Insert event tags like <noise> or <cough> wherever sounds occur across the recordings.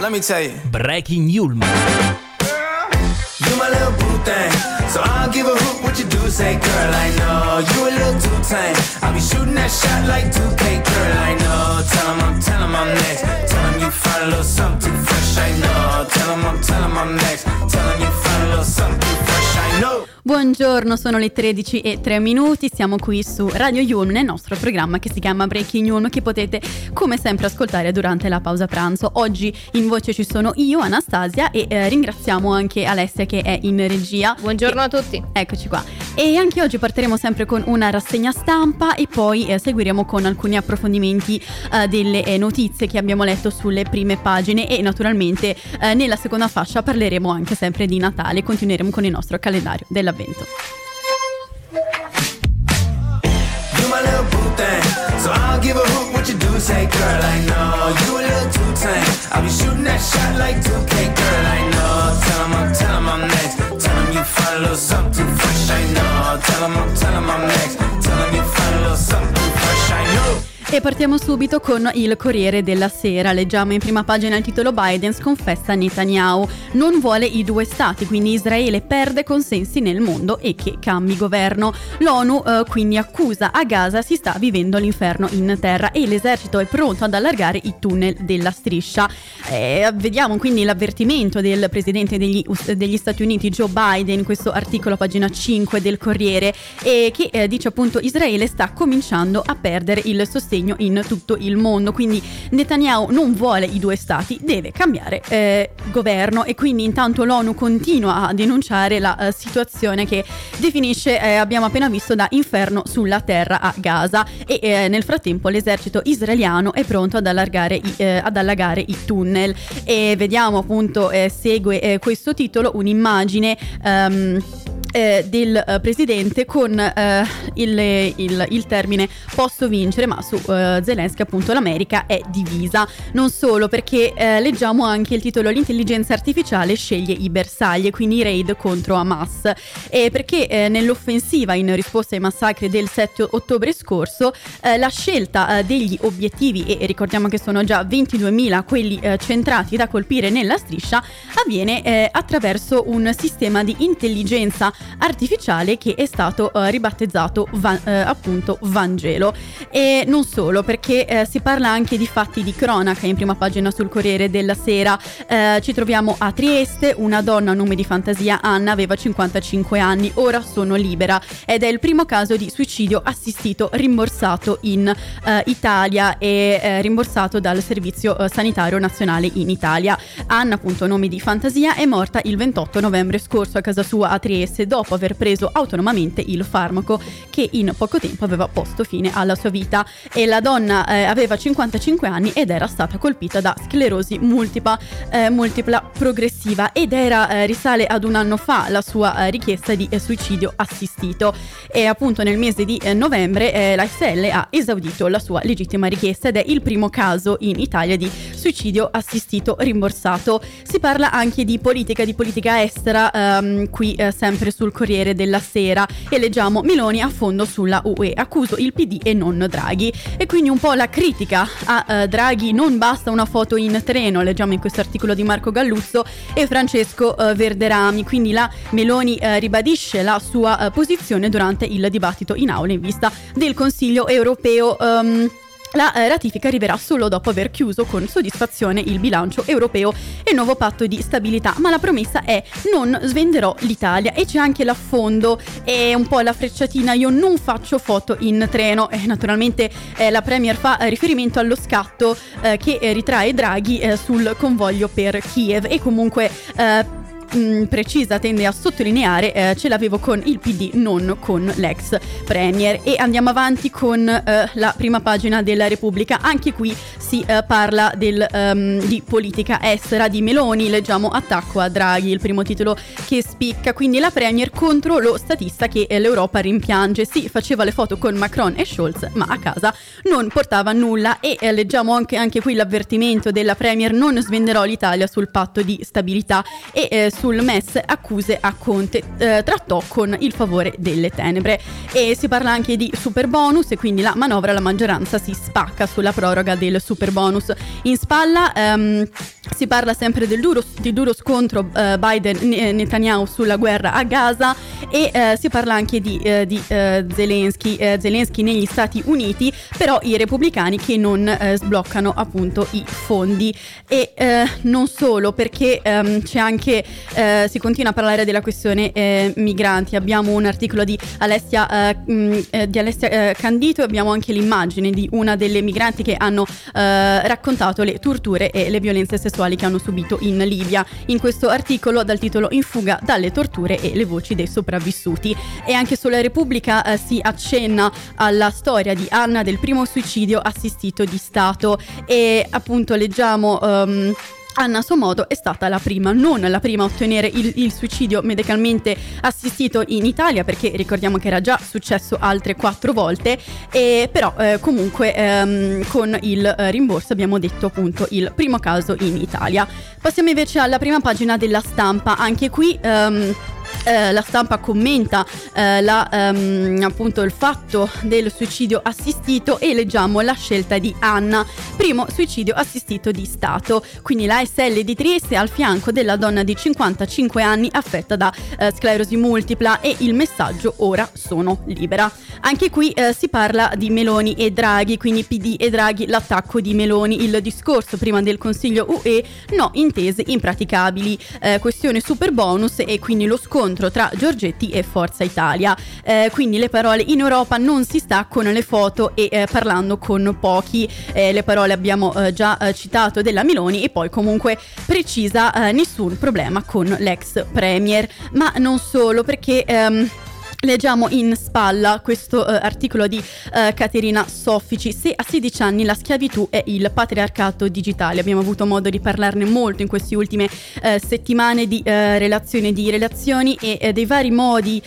let me tell you. Breaking Yulman. You my little boo thing. So I don't give a hoot what you do, say, girl, I know. You a little too tame. I'll be shooting that shot like 2K, girl, I know. Tell him I'm, tell him I'm next. Tell him you find a little something fresh, I know. Tell him I'm, tell him I'm next. Tell him you find a little something fresh, I know. Buongiorno, sono le 13 e 3 minuti, siamo qui su Radio Yulm nel nostro programma che si chiama Breaking Yulm che potete come sempre ascoltare durante la pausa pranzo. Oggi in voce ci sono io, Anastasia e eh, ringraziamo anche Alessia che è in regia. Buongiorno a tutti. Eccoci qua. E anche oggi partiremo sempre con una rassegna stampa e poi eh, seguiremo con alcuni approfondimenti eh, delle eh, notizie che abbiamo letto sulle prime pagine e naturalmente eh, nella seconda fascia parleremo anche sempre di Natale, continueremo con il nostro calendario dell'avvento. So I don't give a hoot what you do, say, girl, I know. You a little too tame. I'll be shooting that shot like 2K, girl, I know. Tell him I'm, tell him I'm next. Tell him you find something fresh, I know. Tell him I'm, tell him I'm next. E partiamo subito con il Corriere della Sera. Leggiamo in prima pagina il titolo Biden sconfessa Netanyahu. Non vuole i due stati, quindi Israele perde consensi nel mondo e che cambi governo. L'ONU eh, quindi accusa a Gaza si sta vivendo l'inferno in terra e l'esercito è pronto ad allargare i tunnel della striscia. Eh, vediamo quindi l'avvertimento del presidente degli, degli, Stati Uniti Joe Biden questo articolo pagina 5 del Corriere eh, che eh, dice appunto Israele sta cominciando a perdere il sostegno in tutto il mondo. Quindi Netanyahu non vuole i due stati, deve cambiare eh, governo. E quindi intanto l'ONU continua a denunciare la uh, situazione che definisce, eh, abbiamo appena visto, da inferno sulla terra a Gaza. E eh, nel frattempo l'esercito israeliano è pronto ad allargare i, eh, ad allagare i tunnel. E vediamo appunto, eh, segue questo titolo un'immagine... Um, eh, del uh, presidente con uh, il, il, il, termine posso vincere, ma su uh, Zelensky appunto l'America è divisa. Non solo perché leggiamo anche il titolo L'intelligenza artificiale sceglie i bersagli, quindi i raid contro Hamas. E perché nell'offensiva in risposta ai massacri del 7 ottobre scorso la scelta degli obiettivi, e ricordiamo che sono già 22.000 quelli centrati da colpire nella striscia, avviene attraverso un sistema di intelligenza artificiale che è stato uh, ribattezzato va- uh, appunto Vangelo. E non solo, perché uh, si parla anche di fatti di cronaca in prima pagina sul Corriere della Sera. ci troviamo a Trieste, una donna a nome di fantasia Anna aveva 55 anni, ora sono libera ed è il primo caso di suicidio assistito rimborsato in Italia e rimborsato dal Servizio Sanitario Nazionale in Italia. Anna, appunto nome di fantasia, è morta il 28 novembre scorso a casa sua a Trieste dopo aver preso autonomamente il farmaco che in poco tempo aveva posto fine alla sua vita e la donna eh, aveva 55 anni ed era stata colpita da sclerosi multipla, eh, multipla progressiva ed era eh, risale ad un anno fa la sua eh, richiesta di eh, suicidio assistito e appunto nel mese di eh, novembre la SL ha esaudito la sua legittima richiesta ed è il primo caso in Italia di suicidio assistito rimborsato. Si parla anche di politica, di politica estera, ehm, qui sempre su sul Corriere della Sera e leggiamo Miloni a fondo sulla UE, accuso il PD e non Draghi. E quindi un po' la critica a uh, Draghi, non basta una foto in treno, leggiamo in questo articolo di Marco Galluzzo e Francesco uh, Verderami, quindi la Meloni uh, ribadisce la sua posizione durante il dibattito in aula in vista del Consiglio europeo. Um, la eh, ratifica arriverà solo dopo aver chiuso con soddisfazione il bilancio europeo e il nuovo patto di stabilità, ma la promessa è non svenderò l'Italia. E c'è anche l'affondo e un po' la frecciatina io non faccio foto in treno. E naturalmente eh, la Premier fa riferimento allo scatto eh, che ritrae Draghi eh, sul convoglio per Kiev. E comunque eh, mh, mm, precisa tende a sottolineare eh, ce l'avevo con il PD, non con l'ex premier. E andiamo avanti con eh, la prima pagina della Repubblica. Anche qui si eh, parla del, um, di politica estera di Meloni. Leggiamo attacco a Draghi, il primo titolo che spicca. Quindi la premier contro lo statista che l'Europa rimpiange. Sì, faceva le foto con Macron e Scholz, ma a casa non portava nulla. E eh, leggiamo anche, anche, qui l'avvertimento della premier: non svenderò l'Italia sul patto di stabilità. E eh, sul MES accuse a Conte eh, trattò con il favore delle tenebre. E si parla anche di super bonus e quindi la manovra la maggioranza si spacca sulla proroga del super bonus in spalla ehm, si parla sempre del duro, del duro scontro uh, Biden-Netanyahu sulla guerra a Gaza e uh, si parla anche di, uh, di Zelensky, Zelensky negli Stati Uniti, però i repubblicani che non sbloccano appunto i fondi. E non solo perché um, c'è anche, si continua a parlare della questione migranti, abbiamo un articolo di Alessia, mm, di Alessia Candito e abbiamo anche l'immagine di una delle migranti che hanno raccontato le torture e le violenze sessuali che hanno subito in Libia. In questo articolo dal titolo In fuga dalle torture e le voci dei sopravvissuti. E anche sulla Repubblica eh, si accenna alla storia di Anna del primo suicidio assistito di Stato e appunto leggiamo... Um, Anna a suo modo è stata la prima, non la prima a ottenere il, il, suicidio medicalmente assistito in Italia perché ricordiamo che era già successo altre quattro volte e però eh, comunque ehm, con il eh, rimborso abbiamo detto appunto il primo caso in Italia. Passiamo invece alla prima pagina della stampa, anche qui... Ehm, eh, la stampa commenta eh, la, ehm, appunto il fatto del suicidio assistito e leggiamo la scelta di Anna, primo suicidio assistito di Stato. Quindi la SL di Trieste al fianco della donna di 55 anni affetta da eh, sclerosi multipla e il messaggio ora sono libera. Anche qui eh, si parla di Meloni e Draghi, quindi PD e Draghi, l'attacco di Meloni, il discorso prima del Consiglio UE, no intese impraticabili, eh, questione super bonus e quindi lo scontro scontro tra Giorgetti e Forza Italia. Eh, quindi le parole in Europa non si sta con le foto e eh, parlando con pochi. Eh, le parole abbiamo eh, già eh, citato della Miloni e poi comunque precisa eh, nessun problema con l'ex premier. Ma non solo perché... Ehm, Leggiamo in spalla questo uh, articolo di uh, Caterina Soffici. Se a 16 anni la schiavitù è il patriarcato digitale. Abbiamo avuto modo di parlarne molto in queste ultime uh, settimane di relazioni, di relazioni e dei vari modi,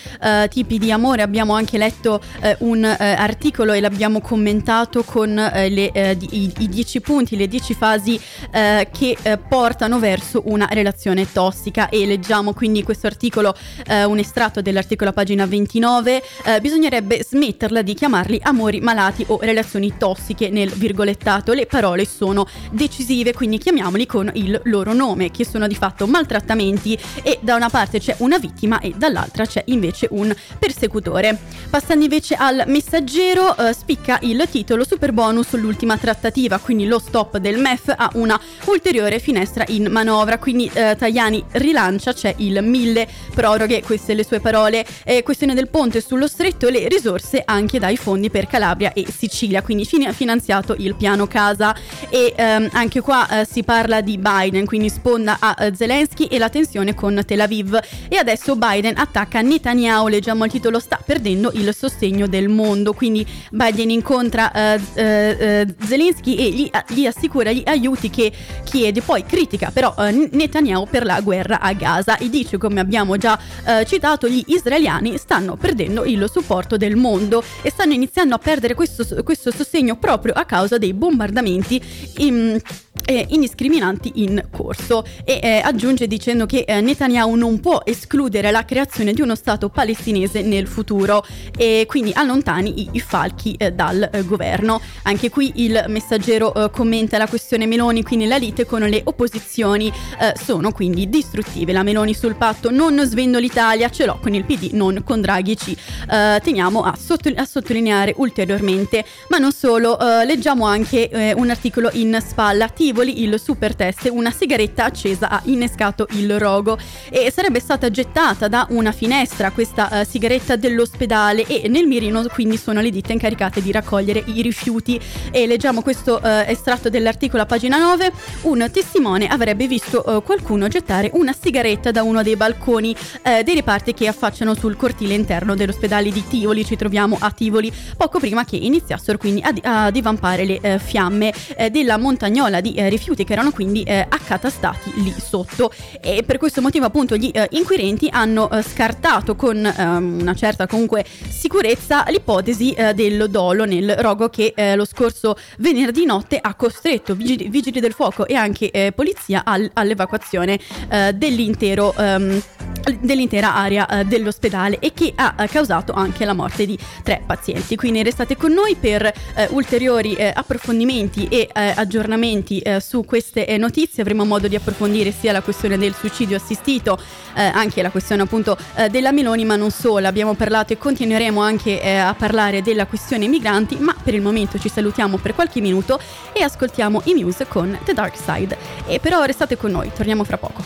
tipi di amore. Abbiamo anche letto un articolo e l'abbiamo commentato con le, di, i, i, dieci punti, le dieci fasi che portano verso una relazione tossica. E leggiamo quindi questo articolo, un estratto dell'articolo a pagina 20 29, eh, bisognerebbe smetterla di chiamarli amori malati o relazioni tossiche nel virgolettato. Le parole sono decisive, quindi chiamiamoli con il loro nome, che sono di fatto maltrattamenti e da una parte c'è una vittima e dall'altra c'è invece un persecutore. Passando invece al messaggero, eh, spicca il titolo Super bonus l'ultima trattativa, quindi lo stop del MEF ha una ulteriore finestra in manovra, quindi eh, Tajani rilancia, c'è il mille proroghe, queste le sue parole, eh, questione del ponte sullo stretto e le risorse anche dai fondi per Calabria e Sicilia, quindi fin- finanziato il piano casa. E ehm, anche qua eh, si parla di Biden, quindi sponda a uh, Zelensky e la tensione con Tel Aviv. E adesso Biden attacca Netanyahu, leggiamo il titolo, sta perdendo il sostegno del mondo, quindi Biden incontra uh, uh, Zelensky e gli, gli, assicura gli aiuti che chiede, poi critica però Netanyahu per la guerra a Gaza. E dice come abbiamo già citato gli israeliani stanno stanno perdendo il supporto del mondo e stanno iniziando a perdere questo, questo sostegno proprio a causa dei bombardamenti in, eh, indiscriminanti in corso e eh, aggiunge dicendo che eh, Netanyahu non può escludere la creazione di uno Stato palestinese nel futuro e quindi allontani i, i falchi eh, dal eh, governo. Anche qui il messaggero eh, commenta la questione Meloni, quindi la lite con le opposizioni sono quindi distruttive. La Meloni sul patto non svendo l'Italia, ce l'ho con il PD, non con Draghi, ci teniamo a, sotto- a, sottolineare ulteriormente. Ma non solo, leggiamo anche un articolo in spalla Tivoli il super test, una sigaretta accesa ha innescato il rogo. E sarebbe stata gettata da una finestra questa uh, sigaretta dell'ospedale e nel mirino quindi sono le ditte incaricate di raccogliere i rifiuti. E leggiamo questo uh, estratto dell'articolo a pagina 9 un testimone avrebbe visto uh, qualcuno gettare una sigaretta da uno dei balconi dei reparti che affacciano sul cortile interno dell'ospedale di Tivoli. Ci troviamo a Tivoli poco prima che iniziassero quindi a, a divampare le fiamme della montagnola di eh, rifiuti che erano quindi eh, accatastati lì sotto e per questo motivo appunto gli eh, inquirenti hanno eh, scartato con ehm, una certa comunque sicurezza l'ipotesi eh, del dolo nel rogo che eh, lo scorso venerdì notte ha costretto vigili, vigili del fuoco e anche polizia al, all'evacuazione dell'intero ehm, dell'intera area eh, dell'ospedale e che ha eh, causato anche la morte di tre pazienti. Quindi restate con noi per eh, ulteriori approfondimenti e aggiornamenti eh, su queste notizie. Avremo modo di approfondire sia la questione del suicidio assistito, anche la questione appunto della Meloni, ma non solo. Abbiamo parlato e continueremo anche a parlare della questione migranti, ma per il momento ci salutiamo per qualche minuto e ascoltiamo i Muse con The Dark Side. E però restate con noi, torniamo fra poco.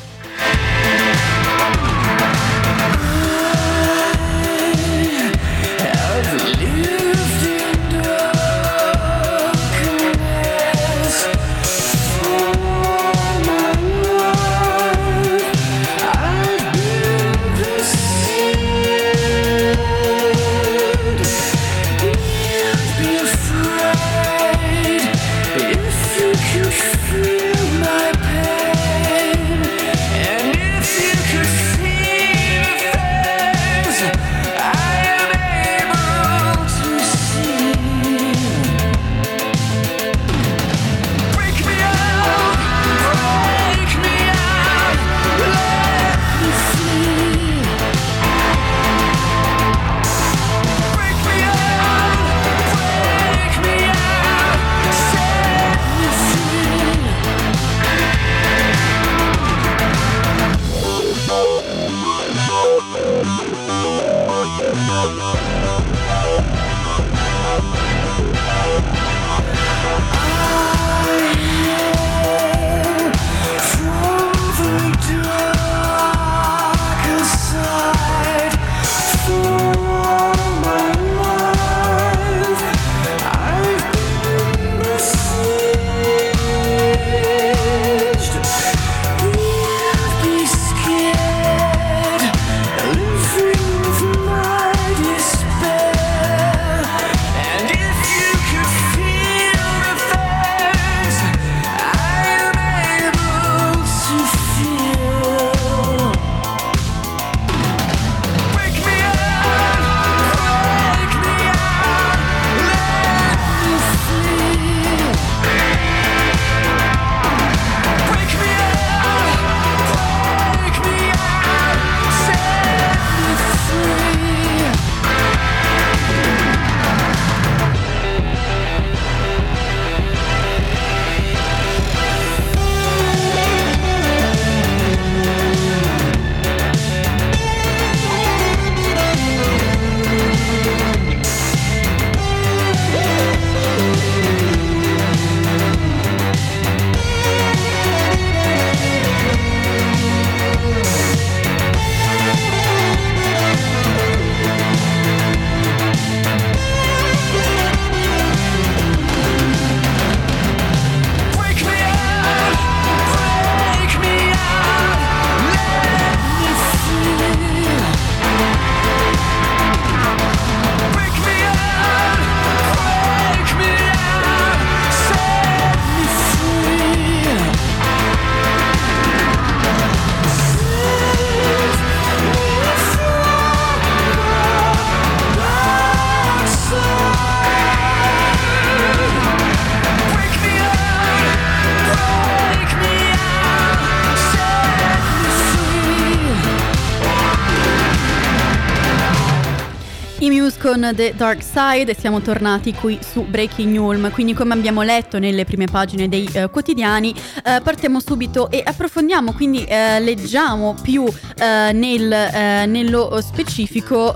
Con The Dark Side siamo tornati qui su Breaking Ulm. Quindi, come abbiamo letto nelle prime pagine dei uh, quotidiani, uh, partiamo subito e approfondiamo. Quindi, uh, leggiamo più nel, nello specifico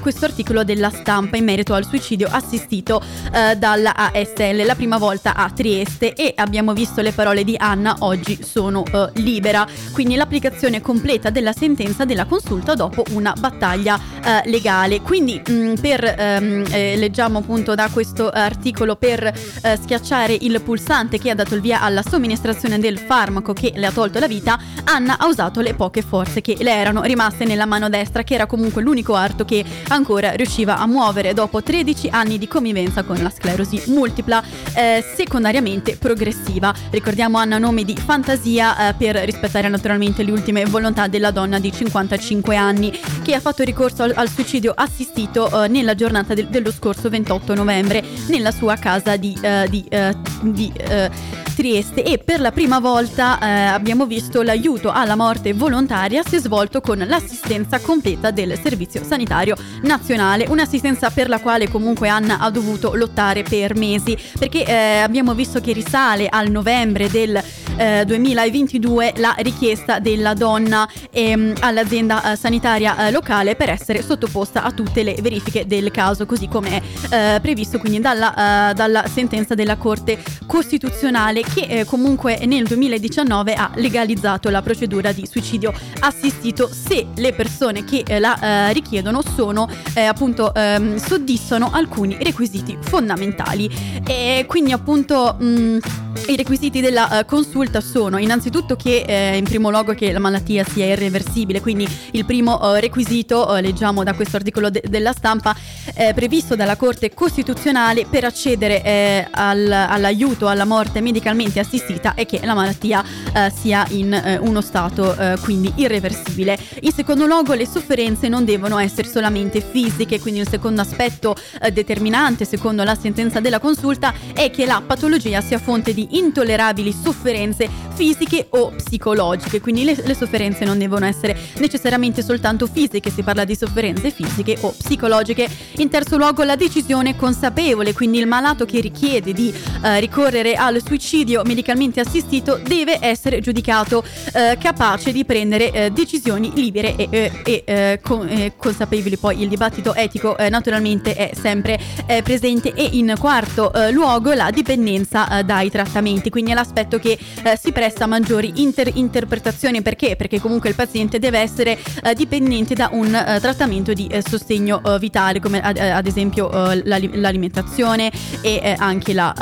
questo articolo della stampa in merito al suicidio assistito dalla ASL, la prima volta a Trieste. E abbiamo visto le parole di Anna oggi sono libera. Quindi, l'applicazione completa della sentenza della consulta dopo una battaglia legale. Quindi, mh, mm, per, ehm, eh, leggiamo appunto da questo articolo, per eh, schiacciare il pulsante che ha dato il via alla somministrazione del farmaco che le ha tolto la vita, Anna ha usato le poche forze che le erano rimaste nella mano destra, che era comunque l'unico arto che ancora riusciva a muovere dopo 13 anni di convivenza con la sclerosi multipla, eh, secondariamente progressiva. Ricordiamo Anna nome di fantasia eh, per rispettare naturalmente le ultime volontà della donna di 55 anni che ha fatto ricorso al, al suicidio assistito eh, nella giornata del, dello scorso 28 novembre nella sua casa di, eh, di, eh, di Trieste. E per la prima volta abbiamo visto l'aiuto alla morte volontaria si è svolto con l'assistenza completa del Servizio Sanitario Nazionale, un'assistenza per la quale comunque Anna ha dovuto lottare per mesi perché abbiamo visto che risale al novembre del eh, 2022 la richiesta della donna ehm, all'azienda sanitaria locale per essere sottoposta a tutte le verifiche del caso così come eh, previsto quindi dalla, dalla sentenza della Corte Costituzionale che eh, comunque nel 2019 ha legalizzato la procedura di suicidio assistito se le persone che eh, la eh, richiedono sono eh, appunto ehm, soddisfano alcuni requisiti fondamentali. E quindi appunto mh, mm, i requisiti della uh, consulta sono innanzitutto che eh, in primo luogo che la malattia sia irreversibile, quindi il primo uh, requisito, uh, leggiamo da questo articolo de- della stampa, eh, previsto dalla Corte Costituzionale per accedere eh, al, all'aiuto alla morte medicalmente assistita è che la malattia sia in uno stato quindi irreversibile. In secondo luogo le sofferenze non devono essere solamente fisiche, quindi il secondo aspetto determinante secondo la sentenza della consulta è che la patologia sia fonte di intollerabili sofferenze fisiche o psicologiche, quindi le, le, sofferenze non devono essere necessariamente soltanto fisiche, si parla di sofferenze fisiche o psicologiche. In terzo luogo la decisione consapevole, quindi il malato che richiede di eh, ricorrere al suicidio medicalmente assistito deve essere giudicato eh, capace di prendere eh, decisioni libere e, e, e eh, con, eh, consapevoli. Poi il dibattito etico eh, naturalmente è sempre presente e in quarto luogo la dipendenza dai trattamenti quindi è l'aspetto che eh, si presta a maggiori inter- interpretazioni perché? Perché comunque il paziente deve essere eh, dipendente da un eh, trattamento di eh, sostegno eh, vitale come ad, eh, esempio l'alimentazione e anche la,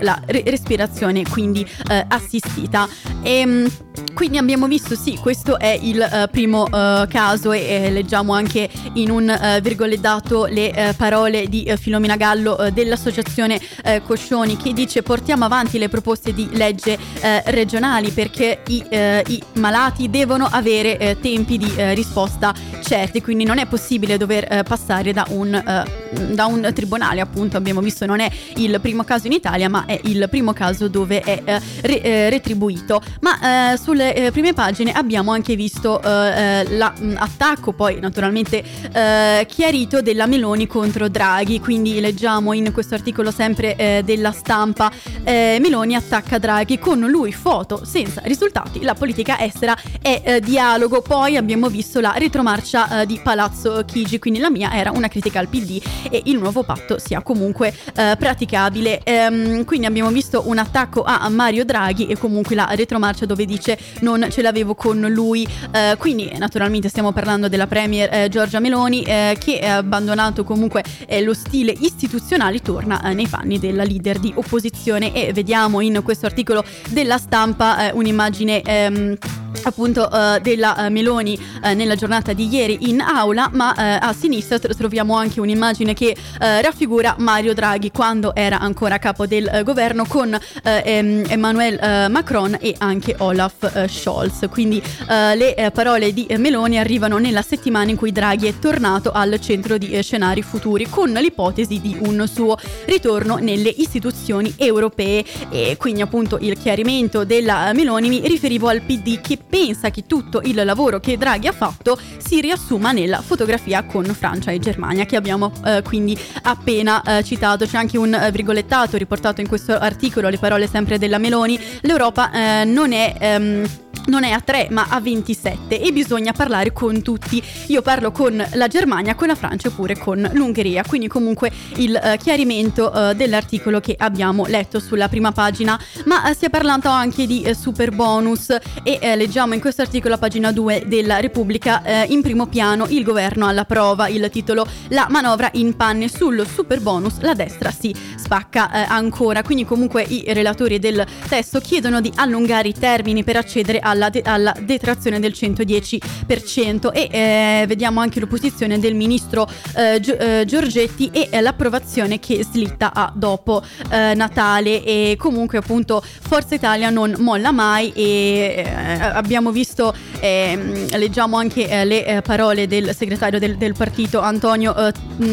la re- respirazione quindi assistita. E, ehm, quindi abbiamo visto, sì, questo è il uh, primo uh, caso e eh, leggiamo anche in un uh, virgolettato le parole di Filomena Gallo dell'associazione Coscioni che dice portiamo avanti le proposte di legge regionali perché i, i, malati devono avere tempi di risposta certi, quindi non è possibile dover passare da un, da un, tribunale, appunto abbiamo visto non è il primo caso in Italia ma è il primo caso dove è re, retribuito. Ma sulle eh, prime pagine abbiamo anche visto eh, eh l'attacco, poi naturalmente eh, chiarito della Meloni contro Draghi, quindi leggiamo in questo articolo sempre eh, della stampa Meloni attacca Draghi con lui foto senza risultati, la politica estera è dialogo, poi abbiamo visto la retromarcia di Palazzo Chigi, quindi la mia era una critica al PD e il nuovo patto sia comunque praticabile, ehm, quindi abbiamo visto un attacco a Mario Draghi e comunque la retromarcia dove dice non ce l'avevo con lui. Eh, quindi naturalmente stiamo parlando della Premier eh, Giorgia Meloni eh, che ha abbandonato comunque eh, lo stile istituzionale, torna eh, nei panni della leader di opposizione e vediamo in questo articolo della stampa eh, un'immagine... Ehm, appunto uh, della uh, Meloni uh, nella giornata di ieri in aula, ma a sinistra troviamo anche un'immagine che raffigura Mario Draghi quando era ancora capo del governo con em, Emmanuel Macron e anche Olaf Scholz. Quindi le parole di Meloni arrivano nella settimana in cui Draghi è tornato al centro di scenari futuri con l'ipotesi di un suo ritorno nelle istituzioni europee e quindi appunto il chiarimento della Meloni mi riferivo al PD che pensa che tutto il lavoro che Draghi ha fatto si riassuma nella fotografia con Francia e Germania che abbiamo eh, quindi appena eh, citato. C'è anche un eh, virgolettato riportato in questo articolo, le parole sempre della Meloni. L'Europa eh, non è... Ehm, non è a 3 ma a 27 e bisogna parlare con tutti. Io parlo con la Germania, con la Francia oppure con l'Ungheria, quindi comunque il uh, chiarimento uh, dell'articolo che abbiamo letto sulla prima pagina, ma uh, si è parlato anche di super bonus e leggiamo in questo articolo a pagina 2 della Repubblica in primo piano il governo alla prova, il titolo La manovra in panne sul super bonus, la destra si spacca ancora, quindi comunque i relatori del testo chiedono di allungare i termini per accedere al alla, de- alla detrazione del 110% e eh, vediamo anche l'opposizione del ministro eh, Gi- eh, Giorgetti e l'approvazione che slitta a dopo eh, Natale. E comunque appunto Forza Italia non molla mai e eh, abbiamo visto, ehm, leggiamo anche eh, le parole del segretario del, del partito Antonio,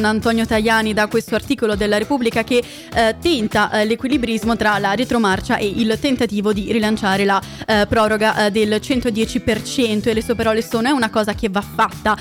Antonio, Tajani da questo articolo della Repubblica che tenta l'equilibrismo tra la retromarcia e il tentativo di rilanciare la proroga del 110% e le sue parole sono è una cosa che va fatta,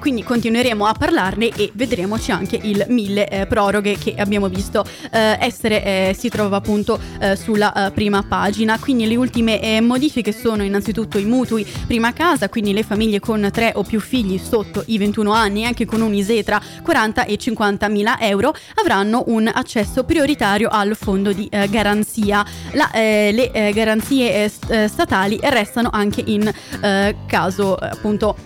quindi continueremo a parlarne e vedremo anche il mille proroghe che abbiamo visto essere, si trova appunto sulla prima pagina. Quindi le ultime modifiche sono innanzitutto i mutui prima casa, quindi le famiglie con tre o più figli sotto i 21 anni, anche con un ISE tra 40 e 50 mila euro, avranno un accesso prioritario al fondo di eh, garanzia. La, eh, le eh, garanzie eh, statali restano anche in eh, caso appunto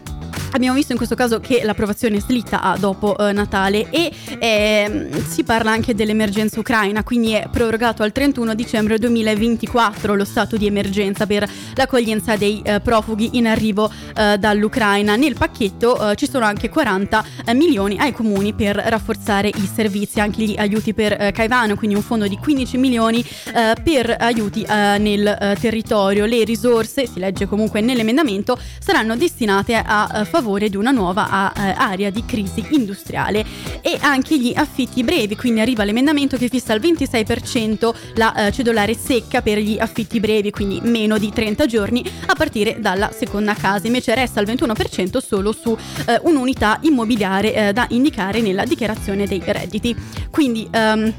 Abbiamo visto in questo caso che l'approvazione è slitta a dopo eh, Natale e eh, si parla anche dell'emergenza ucraina, quindi è prorogato al 31 dicembre 2024 lo stato di emergenza per l'accoglienza dei eh, profughi in arrivo eh, dall'Ucraina. Nel pacchetto eh, ci sono anche 40 eh, milioni ai comuni per rafforzare i servizi, anche gli aiuti per Caivano, quindi un fondo di 15 milioni per aiuti nel territorio. Le risorse, si legge comunque nell'emendamento, saranno destinate a favorire favore di una nuova uh, area di crisi industriale e anche gli affitti brevi, quindi arriva l'emendamento che fissa al 26% la uh, cedolare secca per gli affitti brevi, quindi meno di 30 giorni a partire dalla seconda casa, invece resta al 21% solo su uh, un'unità immobiliare da indicare nella dichiarazione dei redditi. Quindi um,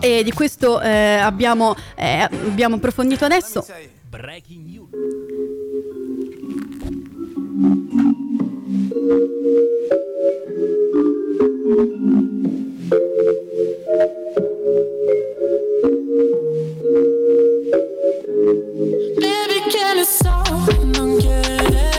e di questo eh, abbiamo, eh, abbiamo approfondito adesso. Breaking news. Baby, can it stop? Non chiedere,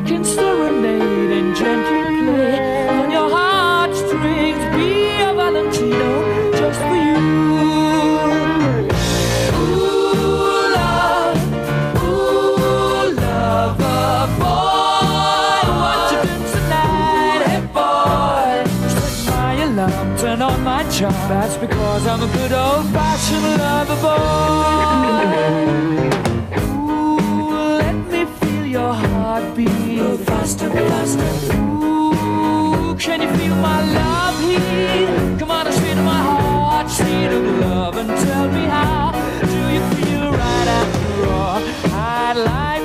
can serenade and gently play on your heartstrings. Be a Valentino just for you. And on my job. That's because I'm a good old fashioned lover boy. Heartbeat. Faster, faster. Ooh, can you feel my love heat? Come on and sweet my heart, seed of love, and tell me how do you feel right after all? I'd like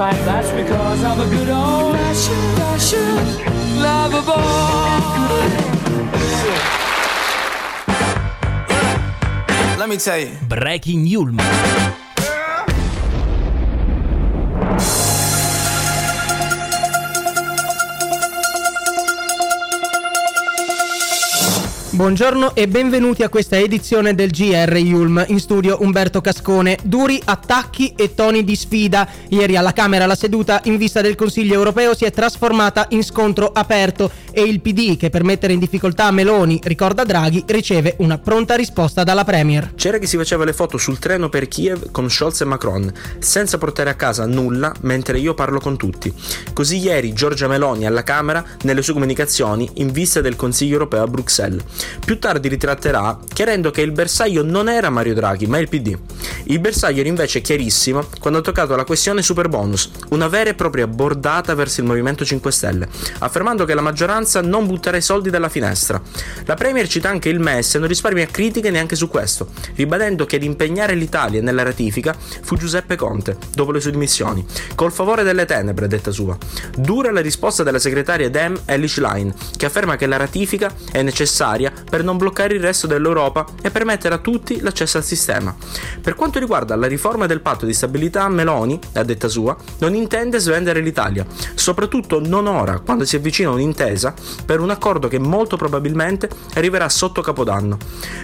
hold on tight. That's because I'm a good old fashioned, fashioned lover boy. Let me tell you. Breaking Yulm. Buongiorno e benvenuti a questa edizione del GR Yulm. In studio Umberto Cascone. Duri attacchi e toni di sfida. Ieri alla Camera la seduta in vista del Consiglio europeo si è trasformata in scontro aperto e il PD, che per mettere in difficoltà Meloni, ricorda Draghi, riceve una pronta risposta dalla Premier. C'era chi si faceva le foto sul treno per Kiev con Scholz e Macron, senza portare a casa nulla mentre io parlo con tutti. Così ieri Giorgia Meloni alla Camera nelle sue comunicazioni in vista del Consiglio europeo a Bruxelles. Più tardi ritratterà chiarendo che il bersaglio non era Mario Draghi, ma il PD. Il bersaglio era invece chiarissimo quando ha toccato la questione super bonus, una vera e propria bordata verso il Movimento 5 Stelle, affermando che la maggioranza non butterà i soldi dalla finestra. La Premier cita anche il MES e non risparmia critiche neanche su questo, ribadendo che ad impegnare l'Italia nella ratifica fu Giuseppe Conte, dopo le sue dimissioni, col favore delle tenebre, detta sua. Dura la risposta della segretaria Dem Elish Line, che afferma che la ratifica è necessaria per non bloccare il resto dell'Europa e permettere a tutti l'accesso al sistema. Per quanto riguarda la riforma del patto di stabilità, Meloni, a detta sua, non intende svendere l'Italia, soprattutto non ora, quando si avvicina un'intesa per un accordo che molto probabilmente arriverà sotto Capodanno.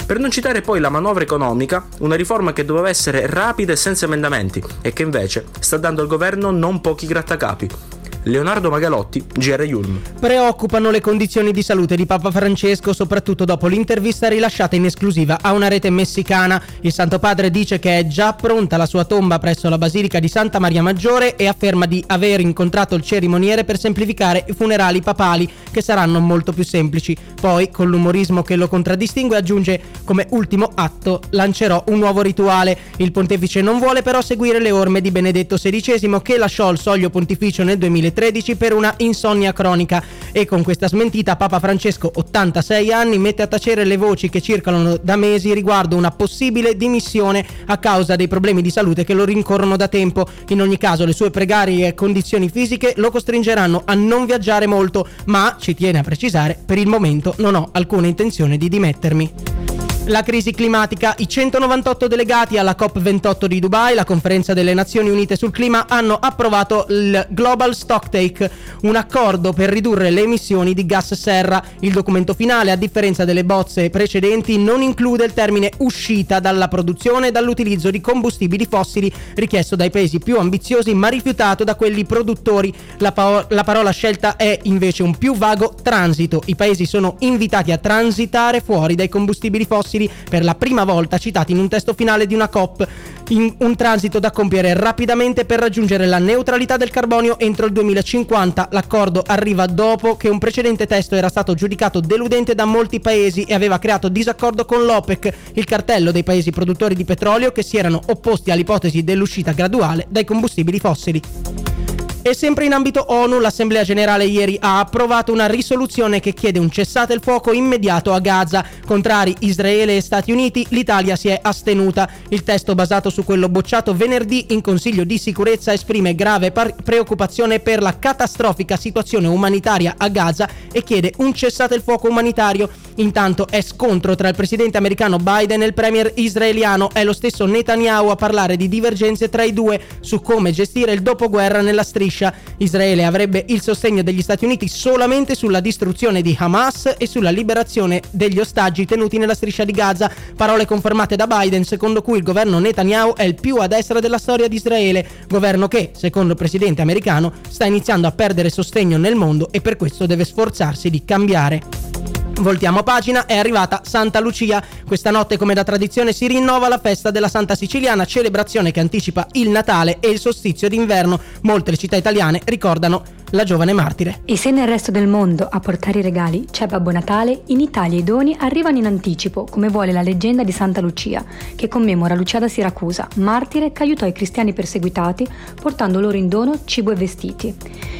Per non citare poi la manovra economica, una riforma che doveva essere rapida e senza emendamenti e che invece sta dando al governo non pochi grattacapi. Leonardo Magalotti, GR Yulm. Preoccupano le condizioni di salute di Papa Francesco, soprattutto dopo l'intervista rilasciata in esclusiva a una rete messicana. Il Santo Padre dice che è già pronta la sua tomba presso la Basilica di Santa Maria Maggiore e afferma di aver incontrato il cerimoniere per semplificare i funerali papali, che saranno molto più semplici. Poi, con l'umorismo che lo contraddistingue, aggiunge come ultimo atto lancerò un nuovo rituale. Il pontefice non vuole però seguire le orme di Benedetto XVI che lasciò il soglio pontificio nel 2013 per una insonnia cronica e con questa smentita Papa Francesco, 86 anni, mette a tacere le voci che circolano da mesi riguardo una possibile dimissione a causa dei problemi di salute che lo rincorrono da tempo. In ogni caso le sue precarie condizioni fisiche lo costringeranno a non viaggiare molto, ma ci tiene a precisare, per il momento non ho alcuna intenzione di dimettermi. La crisi climatica. I 198 delegati alla COP28 di Dubai, la conferenza delle Nazioni Unite sul clima, hanno approvato il Global Stocktake, un accordo per ridurre le emissioni di gas serra. Il documento finale, a differenza delle bozze precedenti, non include il termine uscita dalla produzione e dall'utilizzo di combustibili fossili richiesto dai paesi più ambiziosi ma rifiutato da quelli produttori. La, pa- la parola scelta è invece un più vago transito. I paesi sono invitati a transitare fuori dai combustibili fossili per la prima volta citati in un testo finale di una COP, un transito da compiere rapidamente per raggiungere la neutralità del carbonio entro il 2050. L'accordo arriva dopo che un precedente testo era stato giudicato deludente da molti paesi e aveva creato disaccordo con l'OPEC, il cartello dei paesi produttori di petrolio che si erano opposti all'ipotesi dell'uscita graduale dai combustibili fossili. E sempre in ambito ONU, l'Assemblea generale ieri ha approvato una risoluzione che chiede un cessate il fuoco immediato a Gaza. Contrari Israele e Stati Uniti, l'Italia si è astenuta. Il testo basato su quello bocciato venerdì in Consiglio di sicurezza esprime grave par- preoccupazione per la catastrofica situazione umanitaria a Gaza e chiede un cessate il fuoco umanitario. Intanto è scontro tra il presidente americano Biden e il premier israeliano. È lo stesso Netanyahu a parlare di divergenze tra i due su come gestire il dopoguerra nella striscia. Israele avrebbe il sostegno degli Stati Uniti solamente sulla distruzione di Hamas e sulla liberazione degli ostaggi tenuti nella striscia di Gaza. Parole confermate da Biden, secondo cui il governo Netanyahu è il più a destra della storia di Israele. Governo che, secondo il presidente americano, sta iniziando a perdere sostegno nel mondo e per questo deve sforzarsi di cambiare. Voltiamo pagina, è arrivata Santa Lucia. Questa notte, come da tradizione, si rinnova la festa della Santa Siciliana, celebrazione che anticipa il Natale e il solstizio d'inverno. Molte città italiane ricordano la giovane martire. E se nel resto del mondo a portare i regali c'è Babbo Natale, in Italia i doni arrivano in anticipo, come vuole la leggenda di Santa Lucia, che commemora Lucia da Siracusa, martire che aiutò i cristiani perseguitati portando loro in dono cibo e vestiti.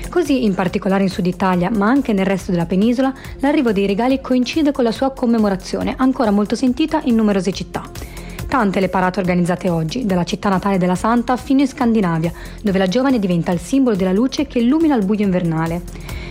Così, in particolare in Sud Italia, ma anche nel resto della penisola, l'arrivo dei regali coincide con la sua commemorazione, ancora molto sentita in numerose città. Tante le parate organizzate oggi, dalla città natale della Santa fino in Scandinavia, dove la giovane diventa il simbolo della luce che illumina il buio invernale.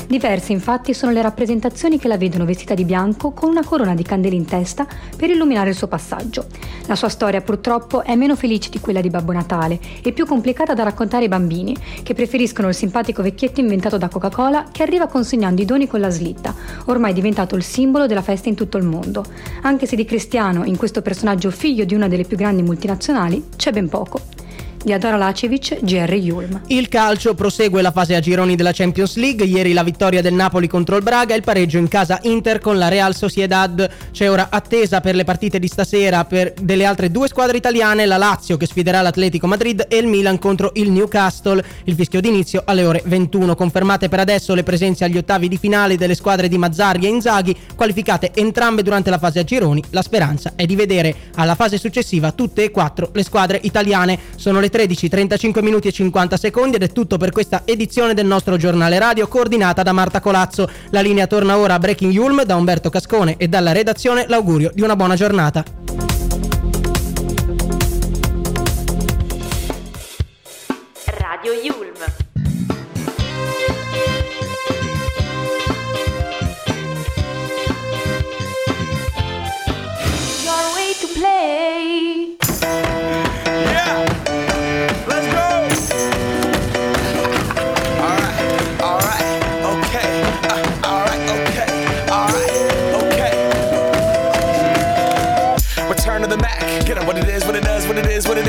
Diverse infatti sono le rappresentazioni che la vedono vestita di bianco con una corona di candele in testa per illuminare il suo passaggio. La sua storia purtroppo è meno felice di quella di Babbo Natale e più complicata da raccontare ai bambini, che preferiscono il simpatico vecchietto inventato da Coca-Cola che arriva consegnando i doni con la slitta, ormai diventato il simbolo della festa in tutto il mondo. Anche se di Cristiano, in questo personaggio figlio di una delle più grandi multinazionali, c'è ben poco. Di Adora Lacevic, GR Yulm. Il calcio prosegue la fase a gironi della Champions League. Ieri la vittoria del Napoli contro il Braga e il pareggio in casa Inter con la Real Sociedad. C'è ora attesa per le partite di stasera per delle altre due squadre italiane, la Lazio che sfiderà l'Atletico Madrid e il Milan contro il Newcastle. Il fischio d'inizio alle ore 21. Confermate per adesso le presenze agli ottavi di finale delle squadre di Mazzarri e Inzaghi, qualificate entrambe durante la fase a gironi. La speranza è di vedere alla fase successiva tutte e quattro le squadre italiane. Sono le 13, 35 minuti e 50 secondi ed è tutto per questa edizione del nostro giornale radio coordinata da Marta Colazzo. La linea torna ora a Breaking Yulm da Umberto Cascone e dalla redazione l'augurio di una buona giornata. Radio Yulm.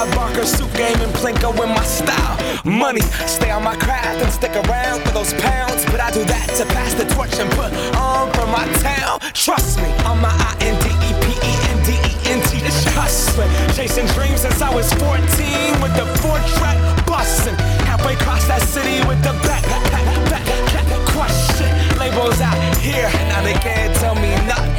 Bob Barker suit game and Plinko in my style. Money, stay on my craft and stick around for those pounds. But I do that to pass the torch and put on for my town. Trust me, I'm my I N D E P E N D E N T. This hustling, chasing dreams since I was 14 with the four track busting. Halfway across that city with the back, back, back, back, back, question. Labels out here, and now they can't tell me nothing.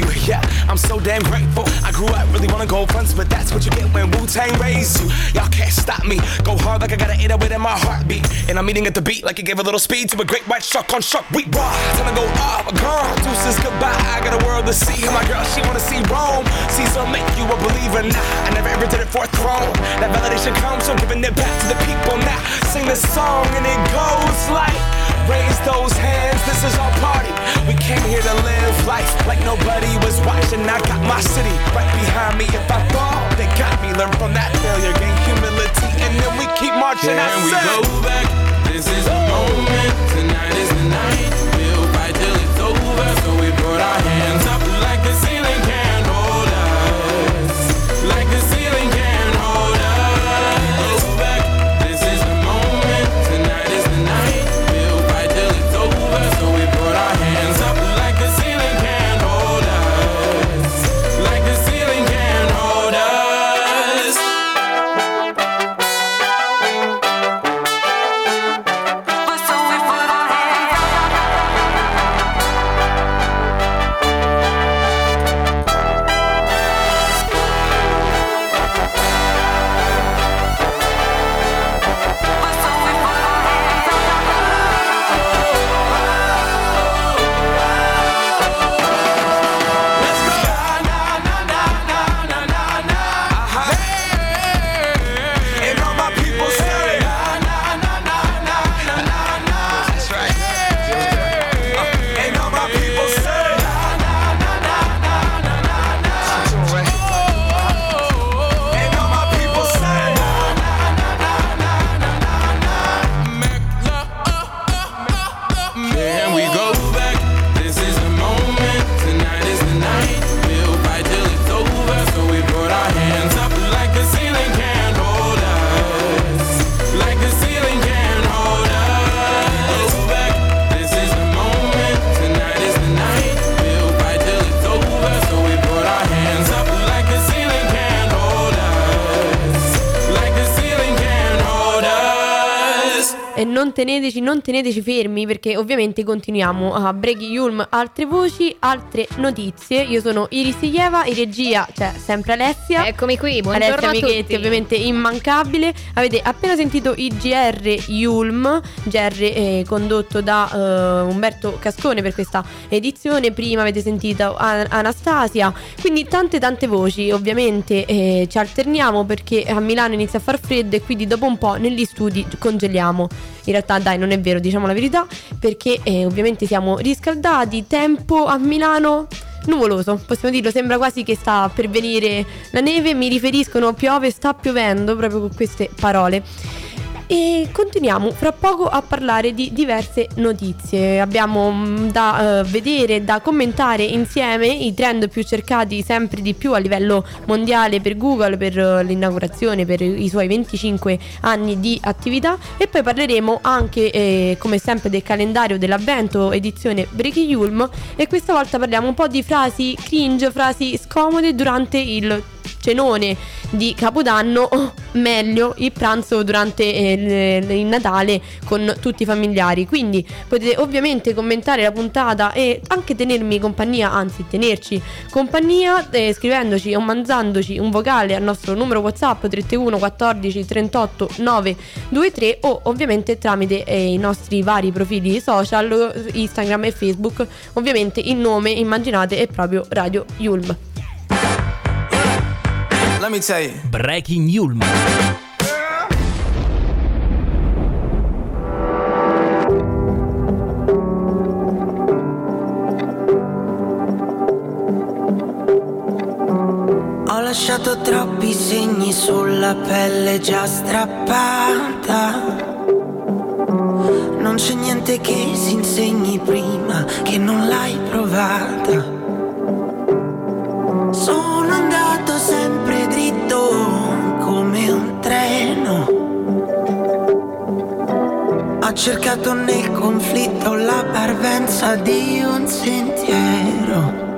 you. Yeah, I'm so damn grateful. I grew up really wanna go fronts, but that's what you get when Wu Tang raised you. Y'all can't stop me. Go hard like I gotta eat it in my heartbeat. And I'm eating at the beat like it gave a little speed to a great white shark on shark. We raw. Time to go up, girl. Deuces goodbye. I got a world to see. My girl, she wanna see Rome. Caesar make you a believer. Nah, I never ever did it for a throne. That validation comes from giving it back to the people. Now sing this song and it goes like. Raise those hands, this is our party. We came here to live life like nobody was watching. I got my city right behind me. If I fall, they got me. Learn from that failure, gain humility, and then we keep marching. I Can we go back? This is the moment. Tonight is the night. We'll fight till it's over. So we put our hands up like the ceiling can't teneteci, non teneteci fermi perché ovviamente continuiamo a Breaking Yulm, altre voci, altre notizie. Io sono Iris Ieva, in regia c'è sempre Alessia. Eccomi qui, buongiorno Alessia Michetti, ovviamente immancabile. Avete appena sentito il GR Yulm, GR eh, condotto da eh, Umberto Cascone per questa edizione. Prima avete sentito An- Anastasia, quindi tante tante voci. Ovviamente eh, ci alterniamo perché a Milano inizia a far freddo e quindi dopo un po' negli studi congeliamo. In realtà dai, non è vero, diciamo la verità, perché eh, ovviamente siamo riscaldati, tempo a Milano nuvoloso, possiamo dirlo, sembra quasi che sta per venire la neve, mi riferiscono piove, sta piovendo proprio con queste parole. E continuiamo fra poco a parlare di diverse notizie. Abbiamo mm, da eh, vedere, da commentare insieme i trend più cercati sempre di più a livello mondiale per Google, per eh, l'inaugurazione, per i suoi 25 anni di attività e poi parleremo anche eh, come sempre del calendario dell'avvento edizione Breaking Yulm e questa volta parliamo un po' di frasi cringe, frasi scomode durante il cenone di Capodanno o <laughs> meglio il pranzo durante eh, il, Natale con tutti i familiari. Quindi potete ovviamente commentare la puntata e anche tenermi compagnia anzi tenerci compagnia eh, scrivendoci o mandandoci un vocale al nostro numero whatsapp 331 14 38 923 o ovviamente tramite eh, i nostri vari profili social Instagram e Facebook. Ovviamente il nome immaginate è proprio Radio Yulm Let me tell you. Breaking Yulm. Ho lasciato troppi segni sulla pelle già strappata. Non c'è niente che si insegni prima che non l'hai provata. Sono andato sempre dritto come un treno. Ho cercato nel conflitto la parvenza di un sentiero.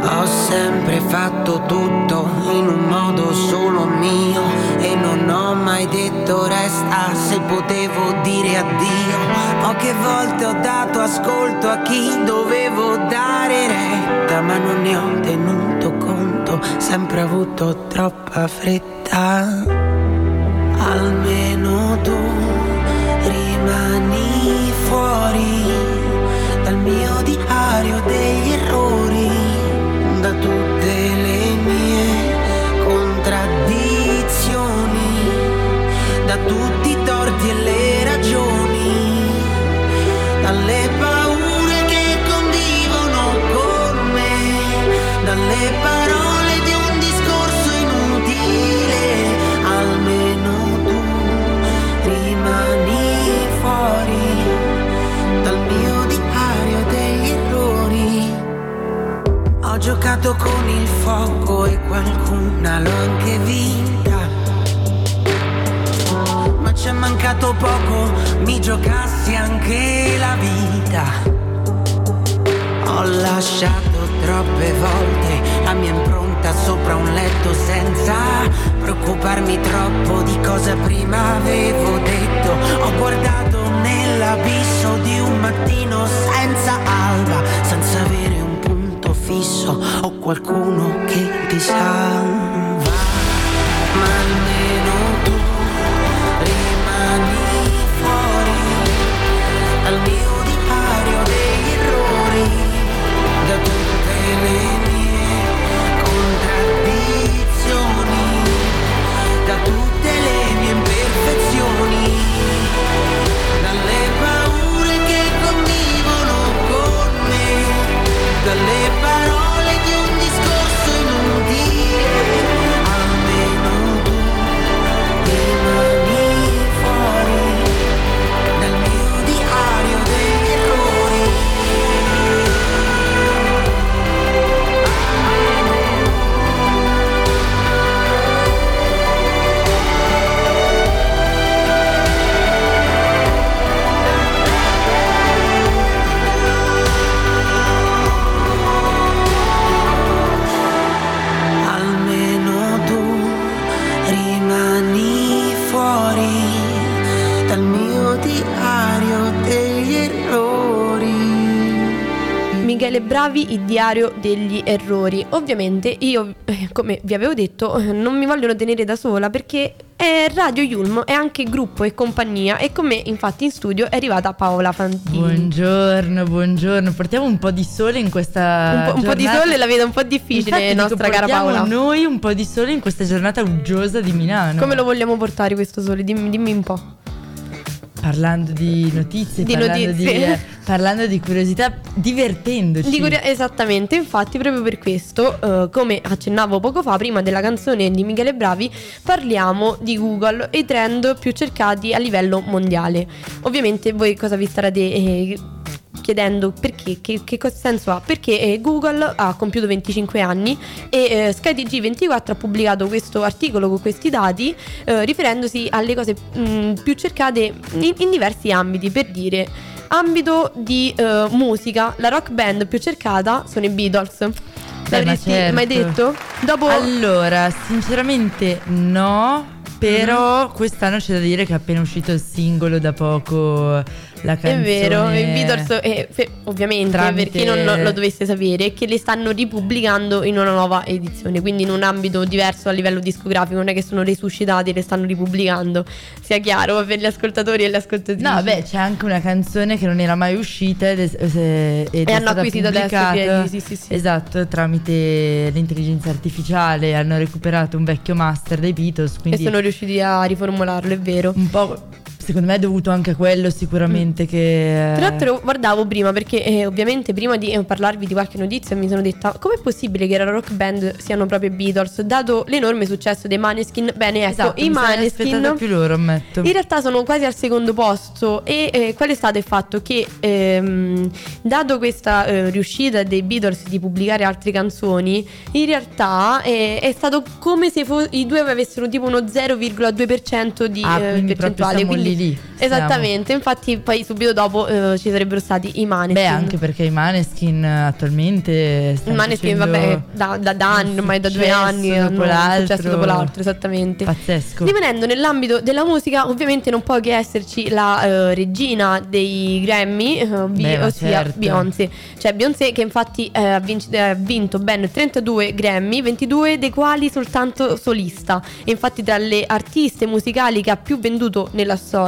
Ho sempre fatto tutto in un modo solo mio e non ho mai detto resta se potevo dire addio. Poche volte ho dato ascolto a chi dovevo dare retta, ma non ne ho tenuto conto, sempre avuto troppa fretta. Almeno tu rimani fuori dal mio diario degli errori, da tutte le mie contraddizioni, da tutti i torti e le ragioni, dalle paure dalle parole giocato con il fuoco e qualcuna l'ho anche vinta. Ma ci è mancato poco, mi giocassi anche la vita. Ho lasciato troppe volte la mia impronta sopra un letto senza preoccuparmi troppo di cosa prima qualcuno che ti salva. Michele Bravi, il diario degli errori. Ovviamente io, eh, come vi avevo detto, eh, non mi vogliono tenere da sola perché è Radio Yulm, è anche gruppo e compagnia e con me infatti in studio è arrivata Paola Fantini. Buongiorno, buongiorno. Portiamo un po' di sole in questa Un po', un po' di sole la vedo un po' difficile, Infatti, dico, nostra cara portiamo Paola. noi un po' di sole in questa giornata uggiosa di Milano. Come lo vogliamo portare questo sole? Dimmi, dimmi un po'. Parlando di notizie, Di parlando, notizie. Di, eh, parlando di curiosità, divertendoci. Di curia- esattamente, infatti proprio per questo, eh, come accennavo poco fa, prima della canzone di Michele Bravi, parliamo di Google e i trend più cercati a livello mondiale. Ovviamente voi cosa vi starete eh, chiedendo perché, che, che senso ha? Perché eh, Google ha compiuto 25 anni e eh, SkyTG24 ha pubblicato questo articolo con questi dati eh, riferendosi alle cose mh, più cercate in, in diversi ambiti, per dire ambito di eh, musica, la rock band più cercata sono i Beatles. Beh, ma L'avresti certo. mai detto? Dopo Allora, sinceramente no. Però Mhm. quest'anno c'è da dire che è appena uscito il singolo da poco la È canzone. vero, i Beatles, eh, fe- ovviamente, Tramite- per chi non lo, dovesse sapere, che le stanno ripubblicando in una nuova edizione, quindi in un ambito diverso a livello discografico, non è che sono resuscitati e le stanno ripubblicando, sia chiaro per gli ascoltatori e le ascoltatrici. No, beh, c'è anche una canzone che non era mai uscita ed è, ed è E hanno stata acquisito adesso sì, sì, sì. Esatto, tramite l'intelligenza artificiale hanno recuperato un vecchio master dei Beatles, e quindi sono riusciti a riformularlo, è vero. un po' secondo me è dovuto anche a quello sicuramente che... Tra l'altro guardavo prima perché eh, ovviamente prima di eh, parlarvi di qualche notizia mi sono detta com'è possibile che la rock band siano proprio i Beatles dato l'enorme successo dei Maneskin bene ecco Esatto, i Maneskin più loro, ammetto. in realtà sono quasi al secondo posto e eh, qual è stato il fatto che ehm, dato questa eh, riuscita dei Beatles di pubblicare altre canzoni in realtà eh, è stato come se fo- i due avessero tipo uno 0,2% di Ah, eh, percentuale quindi- lì esattamente infatti poi subito dopo eh, ci sarebbero stati i Maneskin Beh, anche perché i Maneskin attualmente i Maneskin vabbè da, da, da anni ormai da due anni dopo l'altro. successo dopo l'altro esattamente Pazzesco. Rimanendo nell'ambito della musica, ovviamente non può che esserci la eh, regina dei Grammy, eh, Beh, ossia certo. Beyoncé. Cioè Beyoncé che infatti eh, ha eh, vinto ben 32 Grammy, 22 dei quali soltanto solista. E infatti tra le artiste musicali che ha più venduto nella storia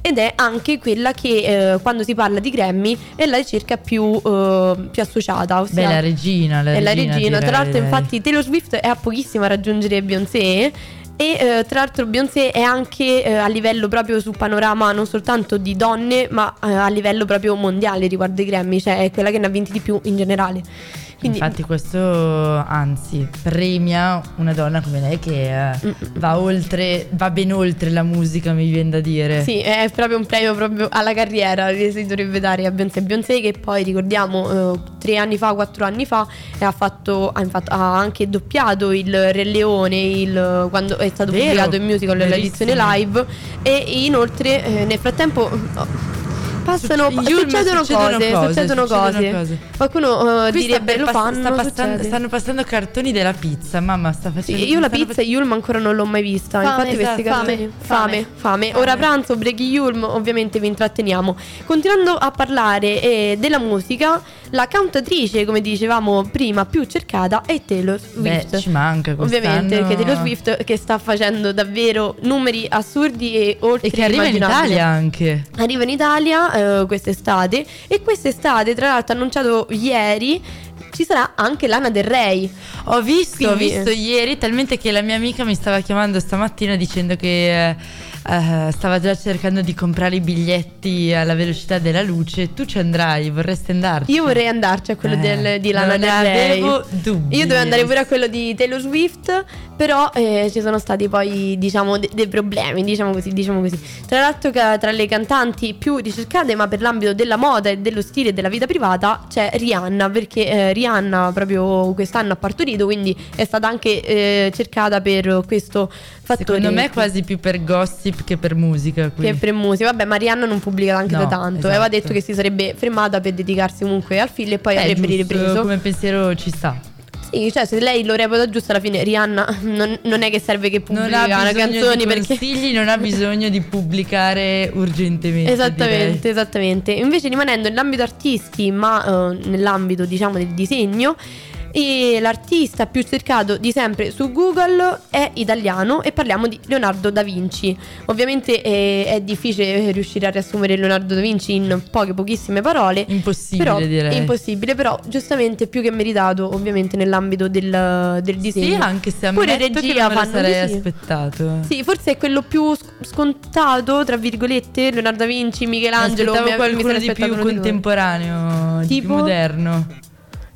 ed è anche quella che eh, quando si parla di Grammy è la ricerca più, eh, più associata. Ossia Beh, la regina, la è la regina, regina. Tra l'altro, infatti, Taylor Swift è a pochissimo a raggiungere Beyoncé. E eh, tra l'altro Beyoncé è anche eh, a livello proprio sul panorama non soltanto di donne, ma eh, a livello proprio mondiale riguardo i Grammy, cioè è quella che ne ha vinti di più in generale. Quindi Infatti questo anzi premia una donna come lei che eh, va oltre, va ben oltre la musica, mi viene da dire. Sì, è proprio un premio proprio alla carriera che si dovrebbe dare a Beyoncé. Beyoncé che poi ricordiamo eh, tre anni fa, quattro anni fa ha, fatto, ha, infatti- ha anche doppiato il Re Leone il- quando è stato Vero, pubblicato in musical l'edizione live e inoltre eh, nel frattempo... oh, Passano, Yulm succedono, succedono cose, cose, succedono succedono cose. cose. Qualcuno eh, Qui sta direbbe per lo pass- fanno, sta passando- stanno passando cartoni della pizza, mamma sta facendo Sì, io la pizza Yulm ancora non l'ho mai vista. Fame, Infatti, esatto, questi fame, cartoni- fame, fame, fame. Ora pranzo, break Yulm, ovviamente vi intratteniamo. Continuando a parlare eh, della musica, la cantatrice, come dicevamo prima, più cercata è Taylor Beh, Swift. ci manca quest'anno. Ovviamente, perché Taylor Swift che sta facendo davvero numeri assurdi e oltre E che arriva in. Italia anche. Arriva in Italia eh, quest'estate e quest'estate, tra l'altro, annunciato ieri, ci sarà anche Lana Del Rey. Ho visto, ho Quindi- visto ieri, talmente che la mia amica mi stava chiamando stamattina dicendo che eh, eh, stava già cercando di comprare i biglietti alla velocità della luce. Tu ci andrai, vorresti andarci? Io vorrei andarci a quello Eh, del- di Lana Del Rey. avevo dubbi. Io dovevo andare pure a quello di Taylor Swift, però eh, ci sono stati poi, diciamo, de- dei problemi, diciamo così, diciamo così. Tra l'altro tra le cantanti più ricercate, ma per l'ambito della moda e dello stile e della vita privata, c'è Rihanna, perché eh, Rihanna proprio quest'anno ha partorito, quindi è stata anche eh, cercata per questo fattore. Secondo me è quasi più per gossip che per musica. Qui. Che per musica, vabbè, ma Rihanna non pubblica anche No, da tanto. esatto. Aveva detto che si sarebbe fermata per dedicarsi comunque al film e poi È avrebbe giusto, ripreso. Come pensiero ci sta. Sì, cioè se lei lo reputa giusto alla fine Rihanna <laughs> non, non è che serve che pubblica una canzoni di perché consigli, non ha bisogno di pubblicare urgentemente. Esattamente, esattamente. Invece rimanendo nell'ambito artisti, ma eh, nell'ambito diciamo del disegno, e l'artista più cercato di sempre su Google è italiano e parliamo di Leonardo da Vinci. Ovviamente eh, è difficile riuscire a riassumere Leonardo da Vinci in poche pochissime parole. Impossibile però, direi. È impossibile, però giustamente più che meritato ovviamente nell'ambito del, del disegno. Sì, anche se Pure ammetto che regia non me lo fanno sarei sì. aspettato. Sì, forse è quello più sc- scontato, tra virgolette, Leonardo da Vinci, Michelangelo. Mi mi- sarei di più aspettato di loro. contemporaneo, di più Tipo? moderno.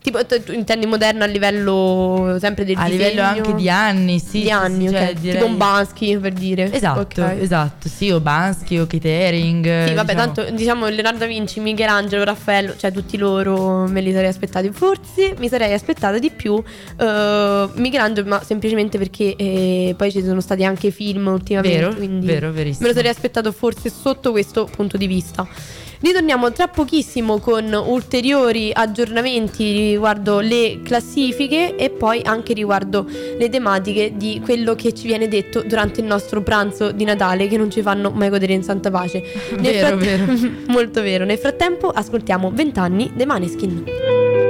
Tipo, tu intendi moderno a livello sempre del A disegno? livello anche di anni, sì. Di anni, sì, cioè, direi- Tipo un Bansky, per dire. Esatto, Ok. esatto. Sì, o Bansky o Kate Haring. Sì, vabbè, diciamo. tanto diciamo Leonardo da Vinci, Michelangelo, Raffaello, cioè tutti loro me li sarei aspettati. Forse mi sarei aspettata di più eh, Michelangelo, ma semplicemente perché eh, poi ci sono stati anche film ultimamente. Vero, quindi vero, verissimo. Me lo sarei aspettato forse sotto questo punto di vista. Ritorniamo tra pochissimo con ulteriori aggiornamenti riguardo le classifiche e poi anche riguardo le tematiche di quello che ci viene detto durante il nostro pranzo di Natale che non ci fanno mai godere in santa pace. <laughs> Nel Vero, fratte- vero. <laughs> Molto vero. Nel frattempo ascoltiamo 20 anni dei Maneskin.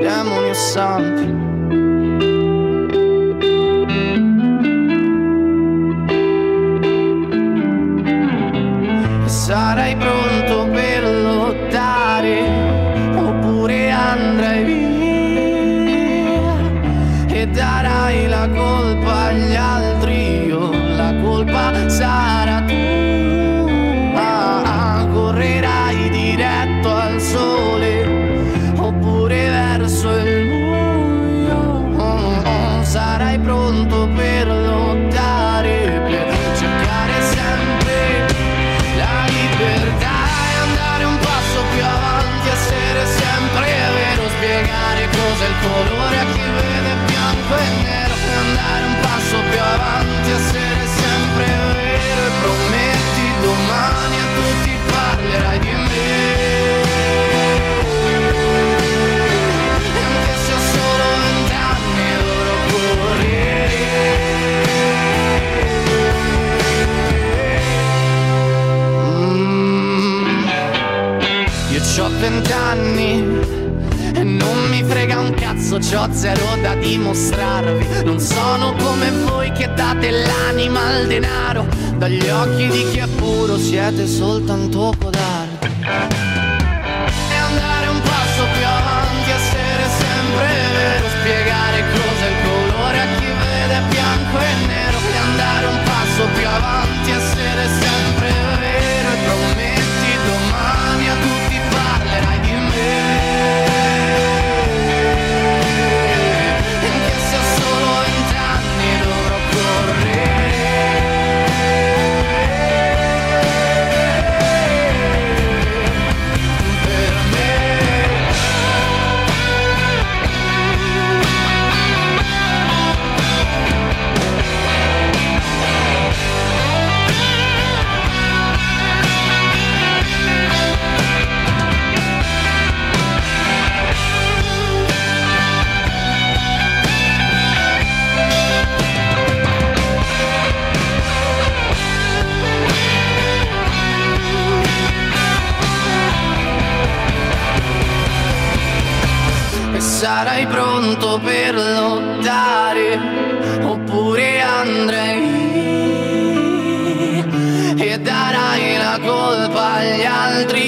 demoni o santi Sarai pronto per lottare oppure andrai via. E darai la colpa agli altri io la colpa sarà c'ho zero da dimostrarvi. Non sono come voi che date l'anima al denaro. Dagli occhi di chi è puro siete soltanto codardi. E andare un passo sarai pronto per lottare oppure andrai e darai la colpa agli altri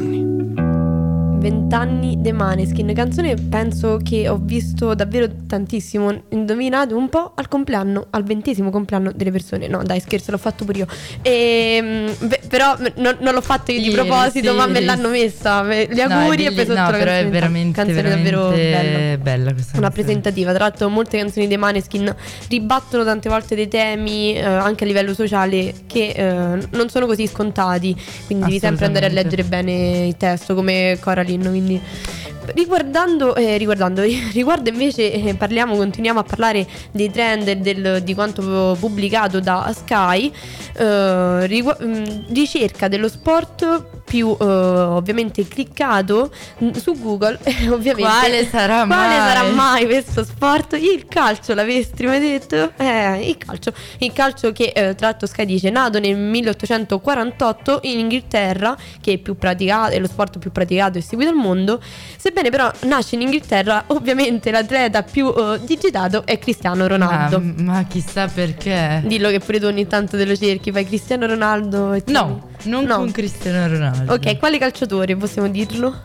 Vent'anni The Maneskin, canzone penso che ho visto davvero tantissimo, indovinate un po' al compleanno, al ventesimo compleanno delle persone. No, dai, scherzo, l'ho fatto pure io. Ehm, beh, però m- non, l'ho fatto io di proposito, sì. ma me l'hanno messa. Me- Gli No, auguri è e poi sotto no, la però è canzone. veramente, canzone davvero veramente bella. bella questa Una canzone. presentativa, tra l'altro molte canzoni dei Maneskin ribattono tante volte dei temi eh, anche a livello sociale che eh, non sono così scontati, quindi devi sempre andare a leggere bene il testo come Coraline, quindi Riguardando, eh, riguardando, <laughs> riguardo invece eh, parliamo, continuiamo a parlare dei trend del- di quanto pubblicato da Sky, eh, rigu- mh, ricerca dello sport più eh, ovviamente cliccato su Google, <laughs> eh, ovviamente. Quale sarà Quale mai? sarà mai questo sport? Il calcio, l'avessi mai detto? Eh, il calcio. Il calcio che eh, tra l'altro Sky dice nato nel 1848 in Inghilterra, che è, più praticato, è lo sport più praticato e seguito al mondo. Sebbene però nasce in Inghilterra, <laughs> ovviamente l'atleta più eh, digitato è Cristiano Ronaldo. Ma, ma chissà perché. Dillo che pure tu ogni tanto te lo cerchi, fai Cristiano Ronaldo e ti- No. Non No. con Cristiano Ronaldo. Ok, quale calciatore possiamo dirlo?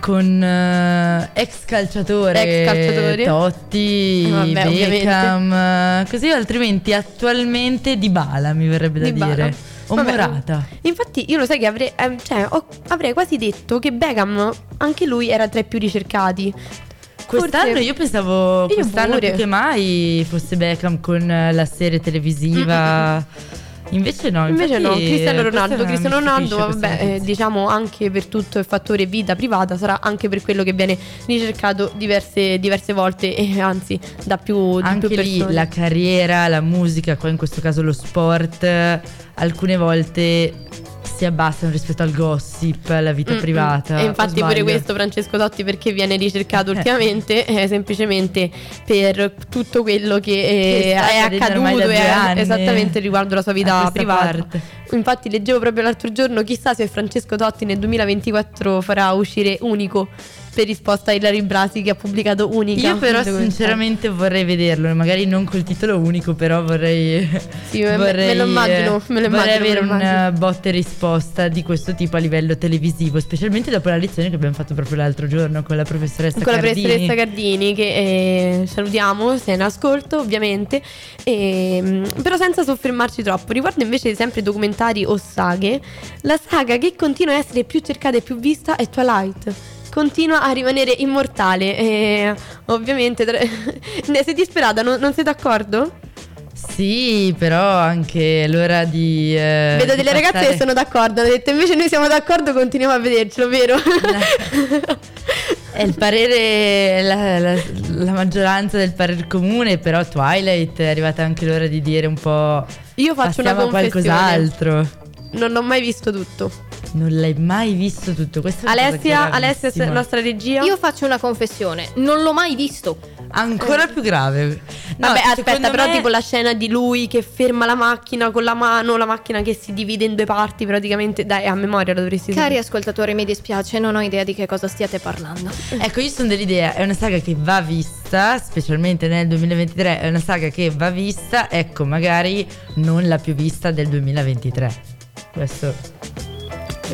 Con eh, ex calciatore, Ex. Totti, Eh, vabbè, Beckham, eh, così altrimenti attualmente Di Bala mi verrebbe da Dybala. dire. O Vabbè, Morata. Infatti, io lo sai che avrei, ehm, cioè, ho- avrei quasi detto che Beckham, anche lui era tra i più ricercati. Quest'anno Forse- io pensavo Io quest'anno pure. più che mai fosse Beckham con eh, la serie televisiva. Invece no, Invece no, Cristiano eh, Ronaldo, Cristiano Ronaldo, vabbè, eh, diciamo anche per tutto il fattore vita privata, sarà anche per quello che viene ricercato diverse, diverse volte e anzi da più, di anche più lì la carriera, la musica, qua in questo caso lo sport, alcune volte si abbassano rispetto al gossip, alla vita Mm, mm. privata. E infatti pure questo Francesco Totti perché viene ricercato ultimamente è semplicemente per tutto quello che, eh, Che è da accaduto e esattamente riguardo la sua vita privata. parte. Infatti leggevo proprio l'altro giorno chissà se Francesco Totti nel 2024 farà uscire Unico per risposta a Ilari Brasi che ha pubblicato Unica. Io però sinceramente vorrei vederlo, magari non col titolo unico, però vorrei... Sì, me- me vorrei, lo immagino, me lo vorrei immagino, avere una botta e risposta di questo tipo a livello televisivo, specialmente dopo la lezione che abbiamo fatto proprio l'altro giorno con la professoressa con la professoressa Gardini che eh, salutiamo se è in ascolto ovviamente. Ehm, però senza soffermarci troppo riguardo invece sempre documentari o saghe la saga che continua a essere più cercata e più vista è Twilight continua a rimanere immortale e ovviamente tra- <laughs> ne sei disperata non, non sei d'accordo? Sì, però anche l'ora di... eh, vedo delle ragazze passare- che sono d'accordo hanno detto invece noi siamo d'accordo continuiamo a vedercelo vero? <laughs> <laughs> È il parere, la, la- la maggioranza del parere comune, però Twilight è arrivata anche l'ora di dire un po'... Io faccio una a qualcos'altro. non l'ho mai visto tutto Non l'hai mai visto tutto questo? è una cosa Alessia, Alessia, gravissima. nostra regia Io faccio una confessione, non l'ho mai visto. Ancora più grave. No, Vabbè, aspetta, però me- tipo la scena di lui che ferma la macchina con la mano, la macchina che si divide in due parti praticamente. Dai, a memoria lo dovresti Cari sapere. ascoltatori, mi dispiace, non ho idea di che cosa stiate parlando. Ecco, io sono dell'idea, è una saga che va vista, specialmente nel 2023, è una saga che va vista, ecco, magari non la più vista del 2023. Questo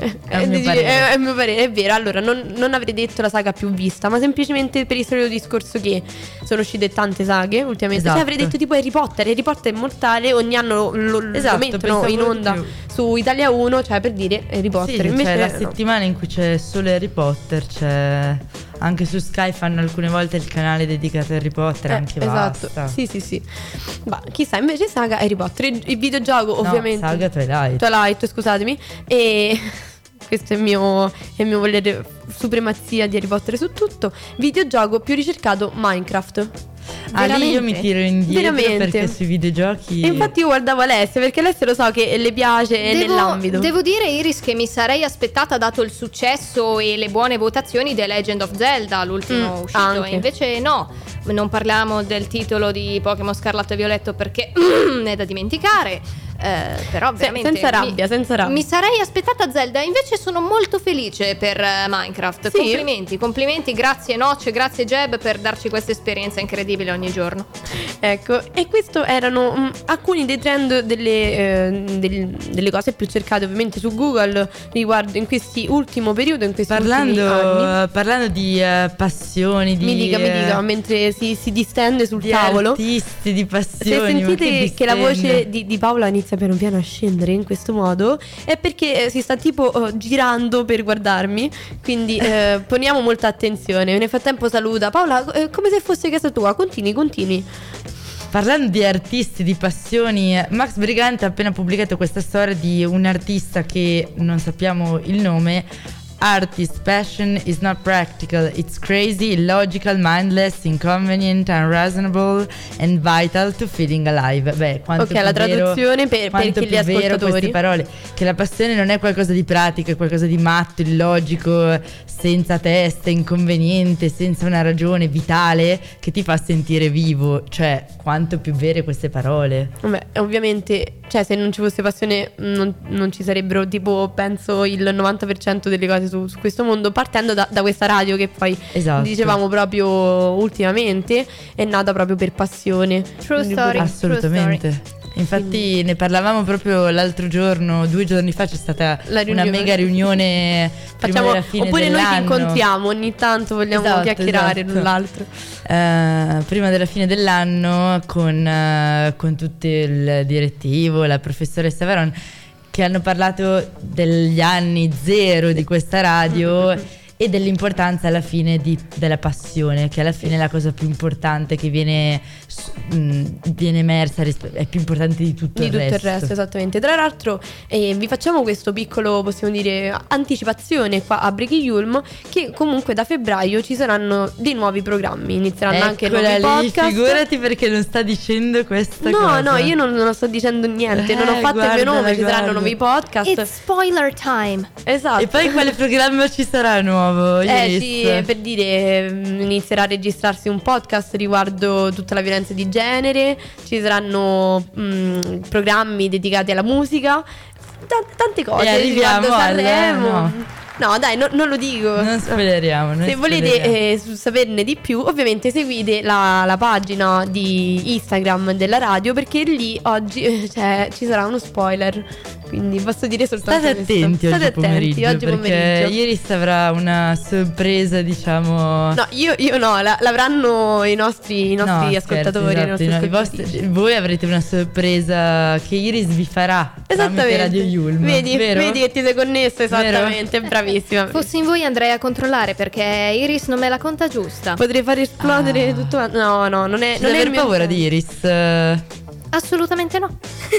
<laughs> è Eh, mio dici- parere. è- è il mio parere, è vero. Allora, non, non avrei detto la saga più vista, ma semplicemente per il solito discorso che sono uscite tante saghe ultimamente. Esatto. Cioè, avrei detto tipo Harry Potter. Harry Potter è immortale, ogni anno lo, lo Esatto, mettono in onda più. su Italia 1, cioè per dire Harry Potter. Sì, Invece c'è la no. settimana in cui c'è solo Harry Potter, c'è anche su Sky fanno alcune volte il canale dedicato a Harry Potter, Eh, anche esatto. basta. Sì, sì, sì. Ma chissà, invece saga Harry Potter, il, il videogioco No, ovviamente. saga Twilight. Twilight, scusatemi. E <laughs> questo è il mio, è il mio volere supremazia di Harry Potter su tutto. Videogioco più ricercato Minecraft. Ah, lì io mi Veramente. tiro indietro Veramente. perché sui videogiochi E infatti io guardavo Alessia perché Alessia lo so che le piace Devo, nell'ambito. devo dire, Iris, che mi sarei aspettata, dato il successo e le buone votazioni, The Legend of Zelda, l'ultimo Mm, uscito. anche. E invece no, non parliamo del titolo di Pokémon Scarlatto e Violetto perché <clears throat> è da dimenticare. Eh, però Se- veramente senza mi- rabbia, senza rabbia. Mi sarei aspettata Zelda, invece sono molto felice per eh, Minecraft. Sì? Complimenti, complimenti, grazie Notch, grazie Jeb per darci questa esperienza incredibile ogni giorno. Ecco, e questo erano mm, alcuni dei trend delle, eh, del- delle cose più cercate ovviamente su Google riguardo in questi ultimo periodo, in questi ultimi anni. parlando, parlando di eh, passioni, di Mi dica, mi eh, dica, mentre si, si distende sul di tavolo. artisti, di Se passioni. ma sentite che, la voce di, di Paola inizia piano piano a scendere in questo modo, è perché eh, si sta tipo eh, girando per guardarmi. Quindi eh, <laughs> poniamo molta attenzione. Nel frattempo saluta Paola, eh, come se fosse casa tua. Continui, continui. Parlando di artisti, di passioni, Max Brigante ha appena pubblicato questa storia di un artista che non sappiamo il nome. Artist passion is not practical, it's crazy, illogical, mindless, inconvenient, unreasonable and vital to feeling alive. Beh, quanto Ok, più la vero- traduzione per- per chi vero ascoltatori. queste parole, che la passione non è qualcosa di pratico, è qualcosa di matto, illogico, senza testa, inconveniente, senza una ragione vitale che ti fa sentire vivo. Cioè, quanto più vere queste parole. Vabbè, ovviamente, cioè, se non ci fosse passione, non, non ci sarebbero, tipo, penso il 90% delle cose su, su questo mondo, partendo da, da questa radio che poi Esatto. dicevamo proprio ultimamente, è nata proprio per passione. True story. Assolutamente. Infatti ne parlavamo proprio l'altro giorno, due giorni fa c'è stata una mega riunione <laughs> Facciamo- fine oppure noi ci dell'anno. incontriamo ogni tanto, vogliamo Esatto, chiacchierare esatto. l'un l'altro. Eh, prima della fine dell'anno con, eh, con tutto il direttivo, la professoressa Veron che hanno parlato degli anni zero di questa radio <laughs> e dell'importanza alla fine di- della passione, che alla fine è la cosa più importante che viene, mh, viene emersa, è più importante di tutto, di il, tutto resto. il resto, esattamente. Tra l'altro, eh, vi facciamo questo piccolo, possiamo dire, anticipazione qua a Breaking Yulm. Che comunque da febbraio ci saranno dei nuovi programmi. Inizieranno anche Eccola nuovi lì, podcast. figurati perché non sta dicendo questa No, cosa. no, io non, non sto dicendo niente, non ho Eh, fatto il mio nome, ci saranno guarda. nuovi podcast. It's spoiler time. Esatto. E poi quale programma ci sarà nuovo? Eh Iris? sì, per dire, mm, inizierà a registrarsi un podcast riguardo tutta la violenza di genere, ci saranno mm, programmi dedicati alla musica, ta- tante cose. E arriviamo al- Sanremo. no. No, dai, no- non lo dico. Non spoileriamo. non Se volete eh, saperne di più, ovviamente seguite la, la pagina di Instagram della radio perché lì oggi eh, cioè, ci sarà uno spoiler. Quindi posso dire soltanto State questo. attenti oggi State pomeriggio attenti oggi perché pomeriggio. ieri avrà una sorpresa, diciamo. No, io, io no, la- l'avranno i nostri, i nostri No, ascoltatori. scherzi, i nostri esatto, no, i vostri- voi avrete una sorpresa che Iris vi farà tramite Radio Yulm. Vedi, vedi che ti sei connesso esattamente, bravissima. Fossi in voi andrei a controllare perché Iris non me la conta giusta. Potrei far esplodere tutto. No, no, non è. Ci Non è mio paura di Iris. Assolutamente no.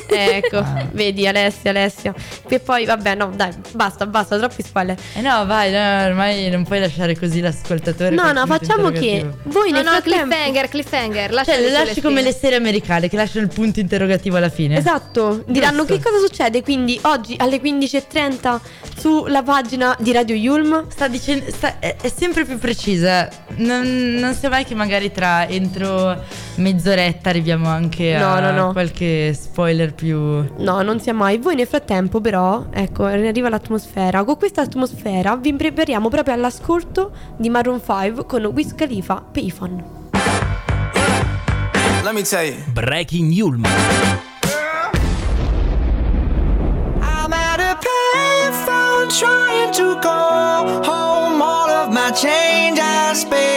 Ecco, Ah. vedi Alessia, Alessia. E poi, vabbè, no, dai, basta, basta, troppi spoiler. Eh no, vai, no, ormai non puoi lasciare così l'ascoltatore. No, no, facciamo che voi No, nel no, frattempo- cliffhanger, cliffhanger. Lascia Cioè, le lasci come le serie americane che lasciano il punto interrogativo alla fine. Esatto, diranno Giusto. che cosa succede quindi oggi alle 15.30 sulla pagina di Radio Yulm. Sta dicendo, sta- è, è sempre più precisa. Non, non sai mai che magari tra entro mezz'oretta arriviamo anche a No, no, no. qualche spoiler più. No, non sia mai. Voi nel frattempo, però, ecco, arriva l'atmosfera. Con questa atmosfera vi prepariamo proprio all'ascolto di Maroon 5 con Wiz Khalifa Payphone. Let me tell you. Breaking Yulm. I'm at a payphone trying to go home. All of my change I spent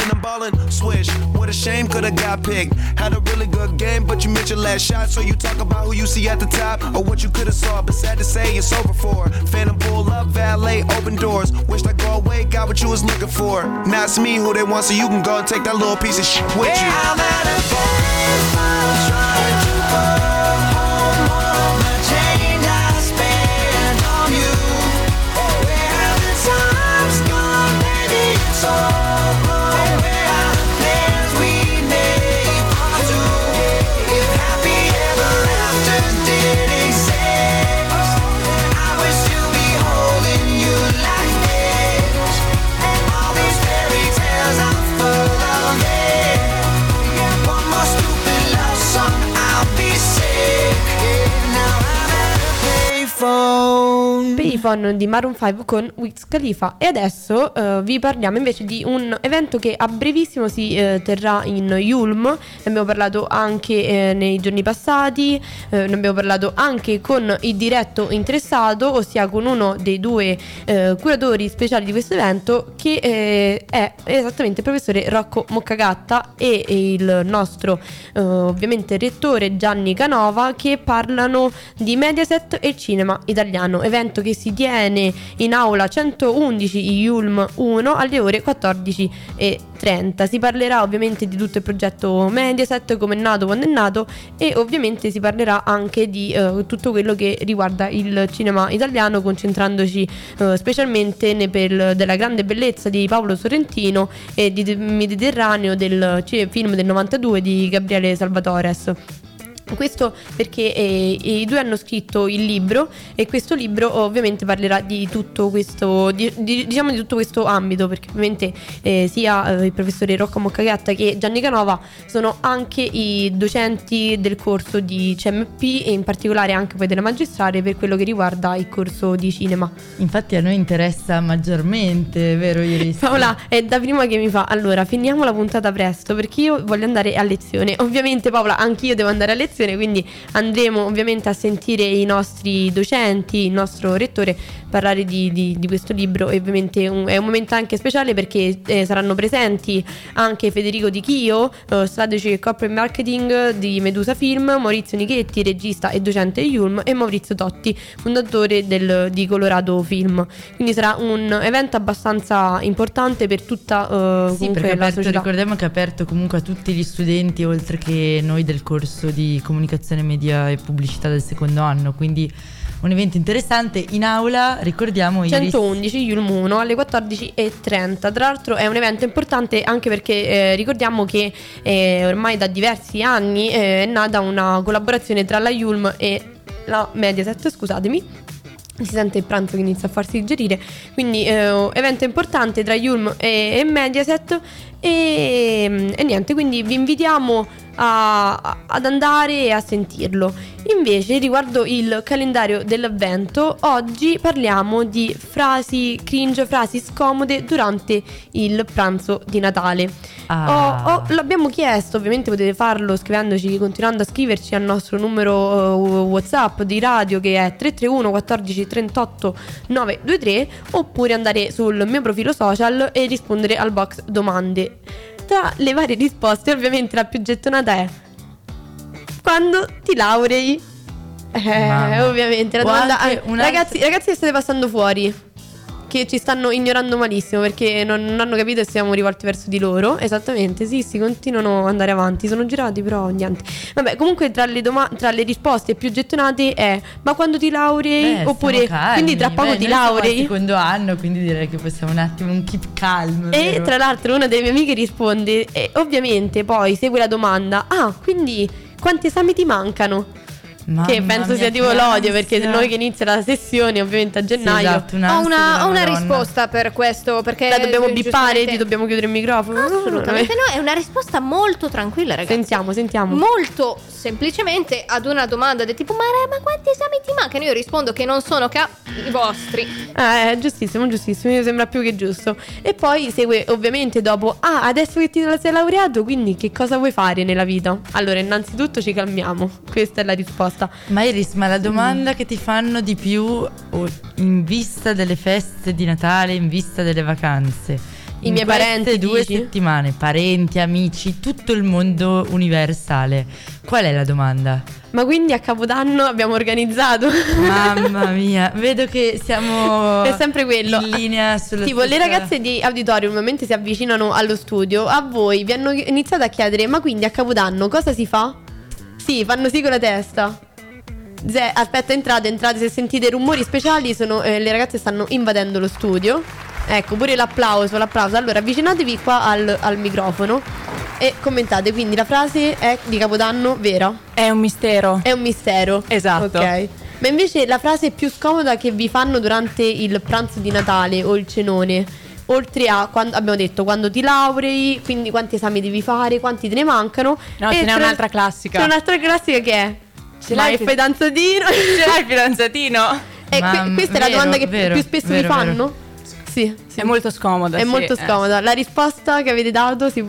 it I'm ballin'. Switch, what a shame, could've got picked. Had a really good game, but you missed your last shot. So you talk about who you see at the top or what you could've saw. But sad to say, it's over for. Phantom pull up, valet, open doors. Wished I go away, got what you was looking for. Now it's me who they want, so you can go and take that little piece of shit with you. I'm at a trying to come home. Payphone. Payphone di Maroon 5 con Wiz Khalifa. E adesso eh, vi parliamo invece di un evento che a brevissimo si eh, terrà in Yulm. Ne abbiamo parlato anche eh, nei giorni passati ne abbiamo parlato anche con il diretto interessato ossia con uno dei due curatori speciali di questo evento che è esattamente il professore Rocco Moccagatta e il nostro ovviamente rettore Gianni Canova che parlano di Mediaset e cinema italiano evento che si tiene in aula 111 Yulm 1 alle ore 14.30 si parlerà ovviamente di tutto il progetto Mediaset come è nato quando è nato e ovviamente si parlerà anche di eh, tutto quello che riguarda il cinema italiano concentrandoci eh, specialmente per- della grande bellezza di Paolo Sorrentino e di Mediterraneo del ci- film del 92 di Gabriele Salvatores questo perché eh, i due hanno scritto il libro e questo libro ovviamente parlerà di tutto questo di- di- diciamo di tutto questo ambito perché ovviamente eh, sia eh, il professore Rocco Moccagatta che Gianni Canova sono anche i docenti del corso di CMP e in particolare anche poi della magistrale per quello che riguarda il corso di cinema. Infatti a noi interessa maggiormente, vero Iris? <laughs> Paola è da prima che mi fa. Allora finiamo la puntata presto perché io voglio andare a lezione. Ovviamente Paola anch'io devo andare a lezione quindi andremo ovviamente a sentire i nostri docenti il nostro rettore parlare di, di- di questo libro e ovviamente un- è un momento anche speciale perché eh, saranno presenti anche Federico Di Chio eh, strategy e corporate marketing di Medusa Film Maurizio Nichetti regista e docente di Yulm e Maurizio Totti fondatore del- di Colorado Film. Quindi sarà un evento abbastanza importante per tutta eh, Sì, comunque perché è la aperto- società. ricordiamo che è aperto comunque a tutti gli studenti, oltre che noi del corso di comunicazione media e pubblicità del secondo anno. Quindi un evento interessante in aula, ricordiamo Iris. 111 Yulm 1 alle 14.30. Tra l'altro è un evento importante anche perché eh, ricordiamo che eh, ormai da diversi anni eh, è nata una collaborazione tra la Yulm e la Mediaset, scusatemi. Si sente il pranzo che inizia a farsi digerire. Quindi eh, evento importante tra Yulm e, e Mediaset. E, e niente, quindi vi invitiamo a- ad andare e a sentirlo. Invece, riguardo il calendario dell'avvento, oggi parliamo di frasi cringe, frasi scomode durante il pranzo di Natale. Ah. Ho- ho- l'abbiamo chiesto, ovviamente potete farlo scrivendoci, continuando a scriverci al nostro numero eh, WhatsApp di radio che è 331 14 38 923 oppure andare sul mio profilo social e rispondere al box domande. Tra le varie risposte, ovviamente la più gettonata è quando ti laurei? Eh, Mamma. ovviamente la domanda ah, ragazzi, ragazzi che state passando fuori che ci stanno ignorando malissimo perché non, non hanno capito e siamo rivolti verso di loro. Esattamente, sì, sì, continuano ad andare avanti. Sono girati, però niente. Vabbè, comunque tra le, doma- tra le risposte più gettonate è ma quando ti laurei? Beh, Oppure calmi. quindi tra poco Beh, ti laurei? secondo anno, quindi direi che possiamo un attimo un keep calm. E vero? tra l'altro una delle mie amiche risponde e ovviamente poi segue la domanda Ah, quindi quanti esami ti mancano? Mamma che penso sia tipo che l'odio perché noi che inizia la sessione ovviamente a gennaio esatto, Ho una, ho una risposta per questo. Perché La dobbiamo bippare? Ti dobbiamo chiudere il microfono? Assolutamente no, è una risposta molto tranquilla, ragazzi. Sentiamo, sentiamo. Molto semplicemente ad una domanda del tipo: Ma, ma quanti esami ti mancano? Io rispondo che non sono ca- i vostri. Eh, giustissimo, giustissimo, mi sembra più che giusto. E poi segue ovviamente dopo, ah, adesso che ti sei laureato, quindi che cosa vuoi fare nella vita? Allora, innanzitutto ci calmiamo, questa è la risposta. Ma Iris, ma la domanda che ti fanno di più in vista delle feste di Natale, in vista delle vacanze? I miei queste parenti, due dici? settimane, parenti, amici, tutto il mondo universale. Qual è la domanda? Ma quindi a Capodanno abbiamo organizzato. Mamma mia, vedo che siamo È sempre quello. in linea sulla Tipo, le stessa- ragazze di auditorium mentre si avvicinano allo studio, a voi vi hanno iniziato a chiedere: Ma quindi a Capodanno cosa si fa? Sì, fanno sì con la testa. Ze- aspetta, entrate, entrate. Se sentite rumori speciali, sono, eh, le ragazze stanno invadendo lo studio. Ecco, pure l'applauso, l'applauso. Allora, avvicinatevi qua al, al microfono e commentate. Quindi la frase è di Capodanno vera? È un mistero. È un mistero. Esatto. Ok. Ma invece la frase più scomoda che vi fanno durante il pranzo di Natale o il cenone? Oltre a quando abbiamo detto quando ti laurei, quindi quanti esami devi fare, quanti te ne mancano. No, E ce n'è tra- un'altra classica. C'è un'altra classica che è Ce l'hai il il fidanzatino? Ce l'hai il <laughs> fidanzatino? E que- questa è la domanda che più spesso vi fanno? Sì, È molto scomoda. È sì, molto eh. scomoda. La risposta che avete dato si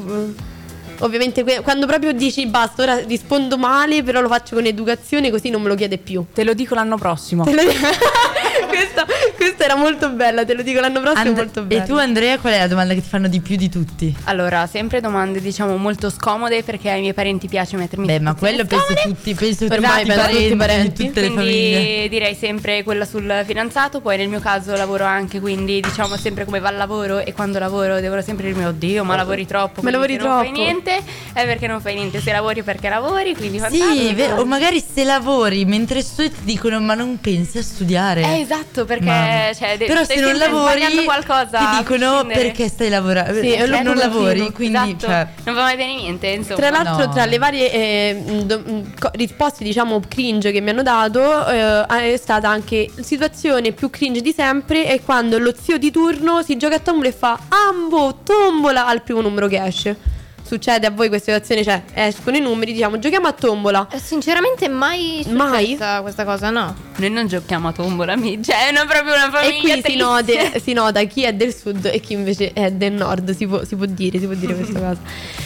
Ovviamente que- quando proprio dici basta, ora rispondo male, però lo faccio con educazione così non me lo chiede più. Te lo dico l'anno prossimo. Te lo dico- <laughs> <laughs> <laughs> questa, questa era molto bella, te lo dico l'anno prossimo, And- molto bella. e tu Andrea qual è la domanda che ti fanno di più di tutti? Allora, sempre domande diciamo molto scomode perché ai miei parenti piace mettermi Beh, ma quello penso scomode. tutti, penso tutti Ormai i penso parenti, tutti i parenti. tutte le quindi famiglie. direi sempre quella sul fidanzato, poi nel mio caso lavoro anche, quindi diciamo sempre come va il lavoro e quando lavoro devono sempre dirmi oddio, ma lavori troppo, Ma lavori se non fai troppo." niente è perché non fai niente, se lavori è perché lavori, quindi Sì, fantastico. è vero, o magari se lavori mentre studi ti dicono ma non pensi a studiare. Eh, esatto, perché Mamma. cioè, de- Però se non lavori qualcosa ti dicono perché stai lavorando. Sì, Perché è un non lavori, Esatto, quindi esatto. cioè, non va mai bene niente, insomma. Tra l'altro, No. tra le varie eh, do- co- risposte, diciamo, cringe che mi hanno dato, eh, è stata anche la situazione più cringe di sempre è quando lo zio di turno si gioca a tombola e fa ambo, tombola al primo numero che esce. Succede a voi questa situazione? Cioè, escono i numeri, diciamo, giochiamo a tombola. Eh, Sinceramente mai Mai? questa cosa, no. Noi non giochiamo a tombola, amici. Cioè, è una- proprio una E famiglia qui si, nota, si nota chi è del sud e chi invece è del nord, si può, si può dire, si può dire questa cosa.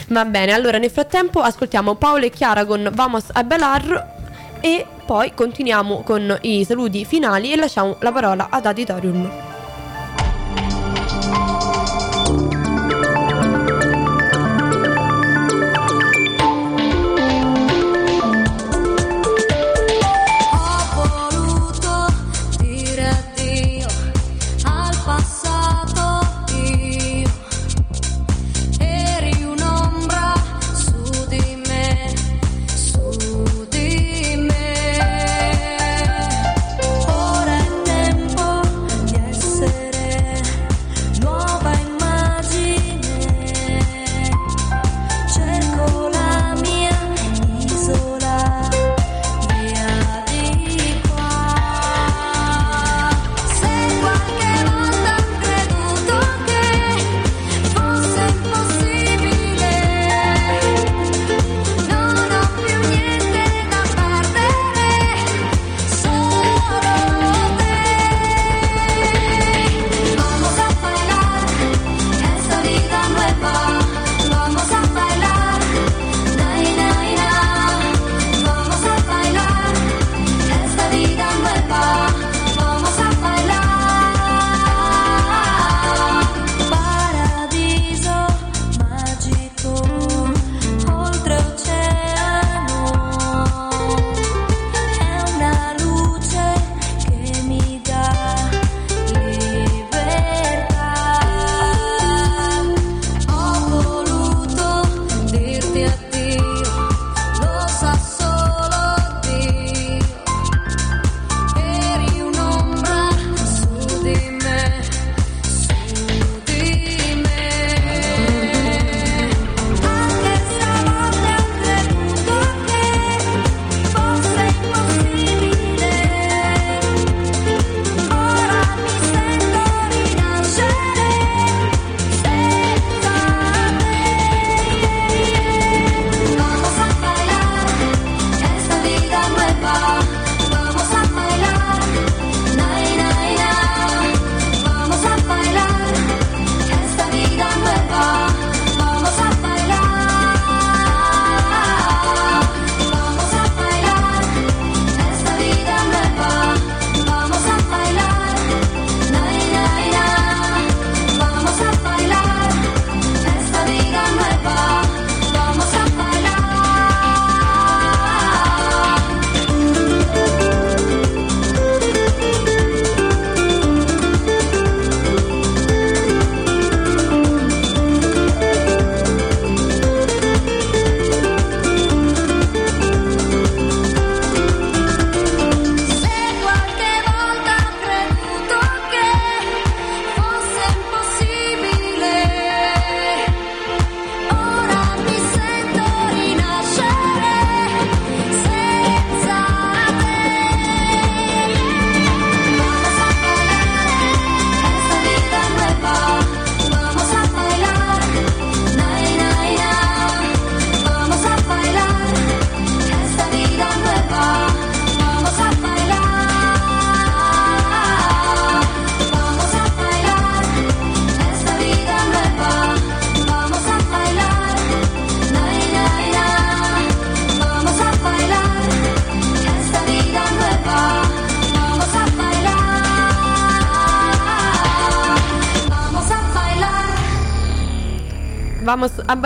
Va bene, allora nel frattempo ascoltiamo Paolo e Chiara con Vamos a Bailar e poi continuiamo con i saluti finali e lasciamo la parola ad Auditorium.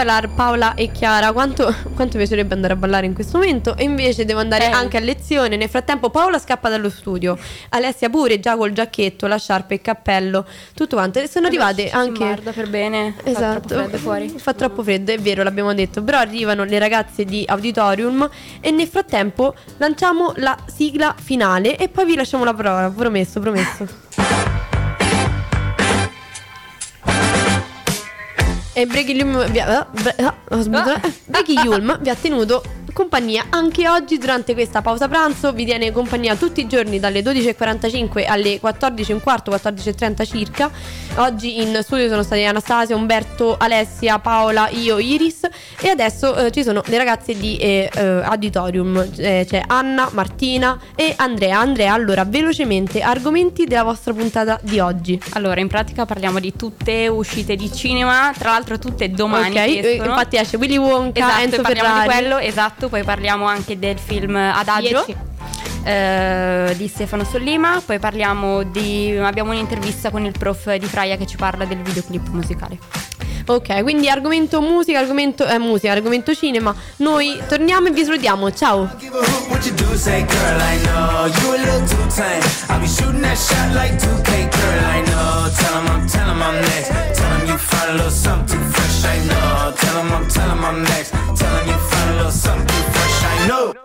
Ballare Paola e Chiara. Quanto, quanto piacerebbe andare a ballare in questo momento? E invece devo andare Eh. anche a lezione. Nel frattempo Paola scappa dallo studio. Alessia pure, già col giacchetto, la sciarpa e il cappello, tutto quanto. E sono arrivate anche. Guarda per bene. Fa Esatto, troppo freddo fuori. Fa troppo freddo, è vero, l'abbiamo detto. Però arrivano le ragazze di Auditorium e nel frattempo lanciamo la sigla finale e poi vi lasciamo la parola. Promesso, promesso. <laughs> E Yulm vi ha, eh, ah, ho sbagliato. Breaky Yulm vi ha tenuto compagnia anche oggi durante questa pausa pranzo. Vi tiene compagnia tutti i giorni dalle 12.45 alle 14.15, 14.30 circa. Oggi in studio sono stati Anastasia, Umberto, Alessia, Paola, io, Iris. E adesso eh, ci sono le ragazze di eh, eh, Auditorium. Eh, c'è Anna, Martina e Andrea. Andrea, allora, velocemente, argomenti della vostra puntata di oggi. Allora, in pratica parliamo di tutte uscite di cinema, tra l'altro tutte domani Ok, eh, infatti esce Willy Wonka, esatto, Enzo parliamo Ferrari. di quello, esatto, poi parliamo anche del film Adagio. Dieci. eh, di Stefano Sollima, poi parliamo di abbiamo un'intervista con il prof di Fraia che ci parla del videoclip musicale. Ok, quindi argomento musica, argomento eh, musica, argomento cinema. Noi torniamo e vi salutiamo. Ciao. What you do, say, girl, I know you a little too tame. I'll be shooting that shot like 2K, girl, I know. Tell little something fresh, I know.